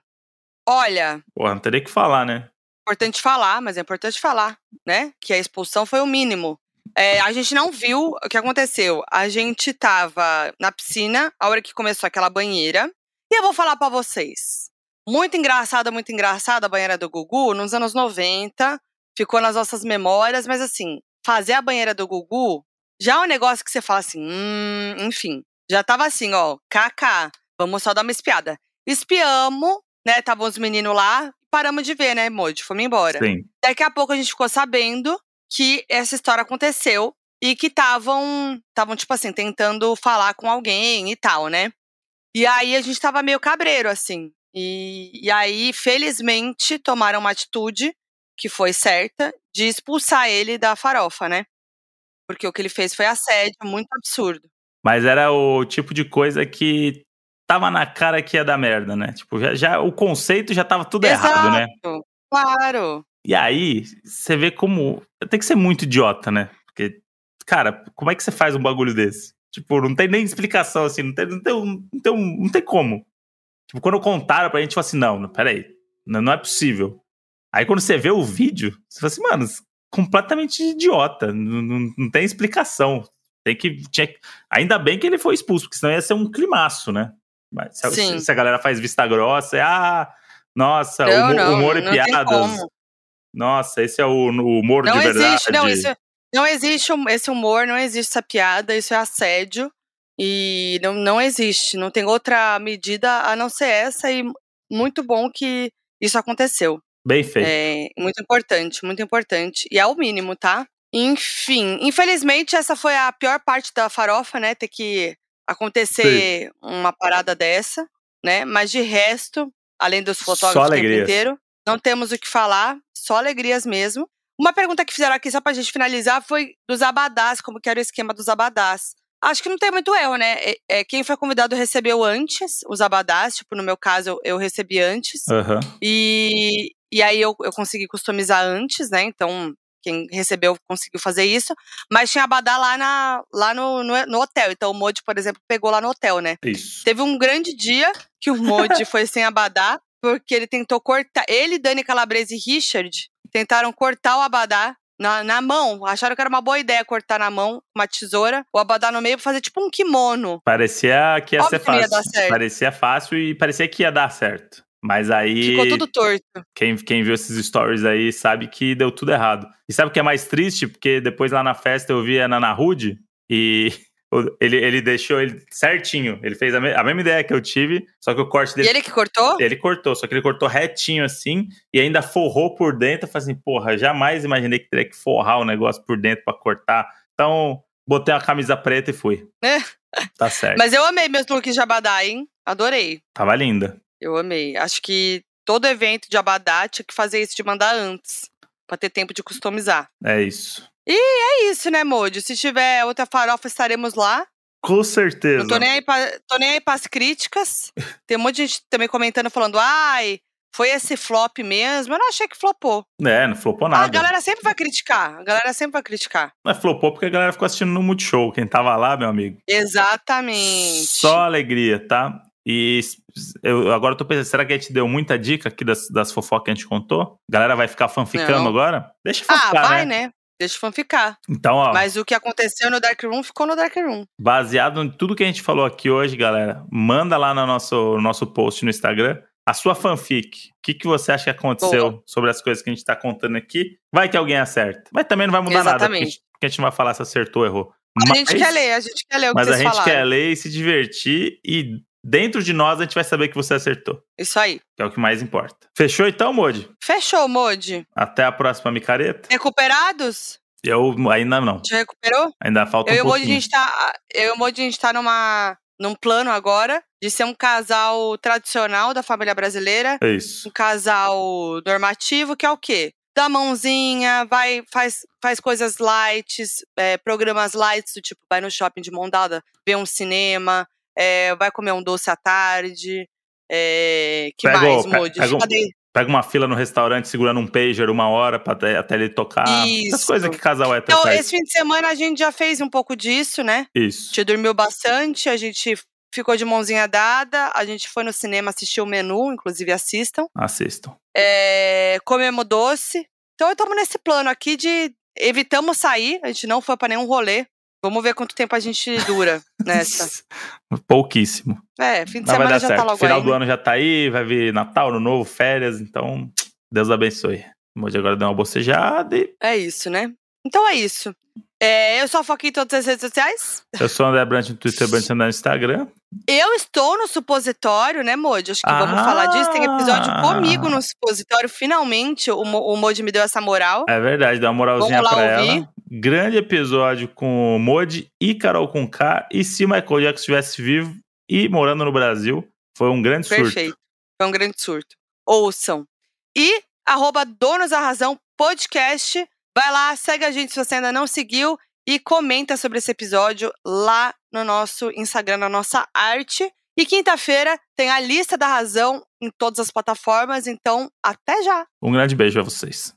Olha. Porra, não teria que falar, né? Importante falar, mas é importante falar, né? Que a expulsão foi o mínimo. É, a gente não viu o que aconteceu. A gente tava na piscina, a hora que começou aquela banheira. E eu vou falar para vocês. Muito engraçada, muito engraçada a banheira do Gugu nos anos 90. Ficou nas nossas memórias, mas assim, fazer a banheira do Gugu já é um negócio que você fala assim, hum, enfim. Já tava assim, ó, KK, vamos só dar uma espiada. Espiamos, né? Estavam os meninos lá, paramos de ver, né, Moji? Fomos embora. Sim. Daqui a pouco a gente ficou sabendo que essa história aconteceu e que estavam, estavam tipo assim, tentando falar com alguém e tal, né? E aí a gente tava meio cabreiro, assim. E, e aí, felizmente, tomaram uma atitude que foi certa de expulsar ele da farofa, né? Porque o que ele fez foi assédio muito absurdo. Mas era o tipo de coisa que tava na cara que ia dar merda, né? Tipo, já, já o conceito já tava tudo Exato, errado, né? Claro. E aí, você vê como. Tem que ser muito idiota, né? Porque, cara, como é que você faz um bagulho desse? Tipo, não tem nem explicação, assim, não tem, não tem, não tem, não tem como. Tipo, quando contaram pra gente, tipo assim, não, peraí, não, não é possível. Aí quando você vê o vídeo, você fala assim, mano, completamente idiota, não, não, não tem explicação. Tem que, tinha, ainda bem que ele foi expulso, porque senão ia ser um climaço, né? Mas se, se a galera faz vista grossa, é, ah, nossa, não, humor, e piadas. Nossa, esse é o, o humor de existe, verdade. Não, isso, não existe esse humor, não existe essa piada, isso é assédio. E não, não existe, não tem outra medida a não ser essa, e muito bom que isso aconteceu. Bem feito. É muito importante, muito importante. E é o mínimo, tá? Enfim, infelizmente essa foi a pior parte da farofa, né? Ter que acontecer Sim. uma parada dessa, né? Mas de resto, além dos fotógrafos o tempo inteiro, não temos o que falar, só alegrias mesmo. Uma pergunta que fizeram aqui, só pra gente finalizar, foi dos abadás, como que era o esquema dos abadás. Acho que não tem muito erro, né? É, é, quem foi convidado recebeu antes os abadás, tipo, no meu caso, eu, eu recebi antes. Uhum. E, e aí eu, eu consegui customizar antes, né? Então, quem recebeu conseguiu fazer isso. Mas tinha abadá lá, na, lá no, no, no hotel. Então, o Modi, por exemplo, pegou lá no hotel, né? Isso. Teve um grande dia que o Modi foi sem abadá, porque ele tentou cortar. Ele, Dani Calabrese e Richard tentaram cortar o abadá na, na mão. Acharam que era uma boa ideia cortar na mão uma tesoura, o abadá no meio pra fazer tipo um kimono. Parecia que ia Óbvio ser fácil. Ia dar certo. Parecia fácil e parecia que ia dar certo. Mas aí. Ficou tudo torto. Quem, quem viu esses stories aí sabe que deu tudo errado. E sabe o que é mais triste? Porque depois lá na festa eu vi a Nana Rude e ele, ele deixou ele certinho. Ele fez a, me, a, mesma ideia que eu tive, só que o corte dele. E ele que cortou? Ele cortou, só que ele cortou retinho assim e ainda forrou por dentro. Eu falei assim, porra, jamais imaginei que teria que forrar o negócio por dentro para cortar. Então, botei uma camisa preta e fui. É. Tá certo. Mas eu amei meus looks de abadá, hein? Adorei. Tava linda. Eu amei. Acho que todo evento de abadá tinha que fazer isso de mandar antes. Pra ter tempo de customizar. É isso. E é isso, né, Moody? Se tiver outra farofa, estaremos lá. Com certeza. Não tô nem aí, pra, tô nem aí pras críticas. Tem um monte de gente também comentando, falando, ai, foi esse flop mesmo. Eu não achei que flopou. É, não flopou nada. A galera sempre vai criticar. A galera sempre vai criticar. Não é flopou porque a galera ficou assistindo no Multishow. Quem tava lá, meu amigo. Exatamente. Só alegria, tá? E eu agora tô pensando, será que a gente deu muita dica aqui das, das fofocas que a gente contou? A galera vai ficar fanficando Não. agora? Deixa Ah, fanficar, vai, né? né? Deixa o fã ficar. Então, ó, Mas o que aconteceu no Dark Room ficou no Dark Room. baseado em tudo que a gente falou aqui hoje, galera, manda lá no nosso, no nosso post no Instagram a sua fanfic. O que, que você acha que aconteceu sobre as coisas que a gente tá contando aqui? Vai que alguém acerta. Mas também não vai mudar nada, porque a, Exatamente. porque a gente não vai falar se acertou ou errou. A gente quer ler, a gente quer ler o que Mas a gente falaram. quer ler e se divertir e dentro de nós a gente vai saber que você acertou, Isso aí. que é o que mais importa. Fechou então, Modi? Fechou, Modi. Até a próxima micareta. Recuperados? Eu ainda não. Já recuperou? Ainda falta Eu e um o Modi, a pouquinho. gente tá. Eu e o Modi, a gente tá numa, num plano agora de ser um casal tradicional da família brasileira. É isso. Um casal normativo, que é o quê? Dá mãozinha, vai, faz, faz coisas light, é, programas light, do tipo, vai no shopping de mão dada, vê um cinema, é, vai comer um doce à tarde. É, que Pega mais, Modi? pega Cadê? Pega uma fila no restaurante segurando um pager uma hora pra até, até ele tocar. Isso. coisas que casal é Então, faz. esse fim de semana a gente já fez um pouco disso, né? A Isso. gente dormiu bastante, a gente ficou de mãozinha dada, a gente foi no cinema assistir o menu, inclusive assistam. Assistam. É, comemos doce. Então, estamos nesse plano aqui de evitamos sair, a gente não foi pra nenhum rolê. Vamos ver quanto tempo a gente dura nessa. Pouquíssimo. É, fim de Mas semana já certo. tá logo Final aí. do né? ano já tá aí, vai vir Natal, Ano Novo, férias, então Deus abençoe. O Moji agora deu uma bocejada e É isso, né? Então é isso. É, eu sou a Foquinha em todas as redes sociais. eu sou o André Brant no Twitter, Brant no Instagram. Eu estou no supositório, né, Modi? Acho que vamos Ah! falar disso. Tem episódio comigo no supositório. Finalmente, o, o Modi me deu essa moral. É verdade, dá uma moralzinha Vamos pra ouvir. ela. Grande episódio com o Modi e Carol com K. E se Michael Jackson estivesse vivo e morando no Brasil, foi um grande surto. Perfeito. Foi um grande surto. Ouçam. E arroba Donos da Razão Podcast. Vai lá, segue a gente se você ainda não seguiu e comenta sobre esse episódio lá no nosso Instagram, na nossa arte. E quinta-feira tem a lista da razão em todas as plataformas, então até já! Um grande beijo a vocês.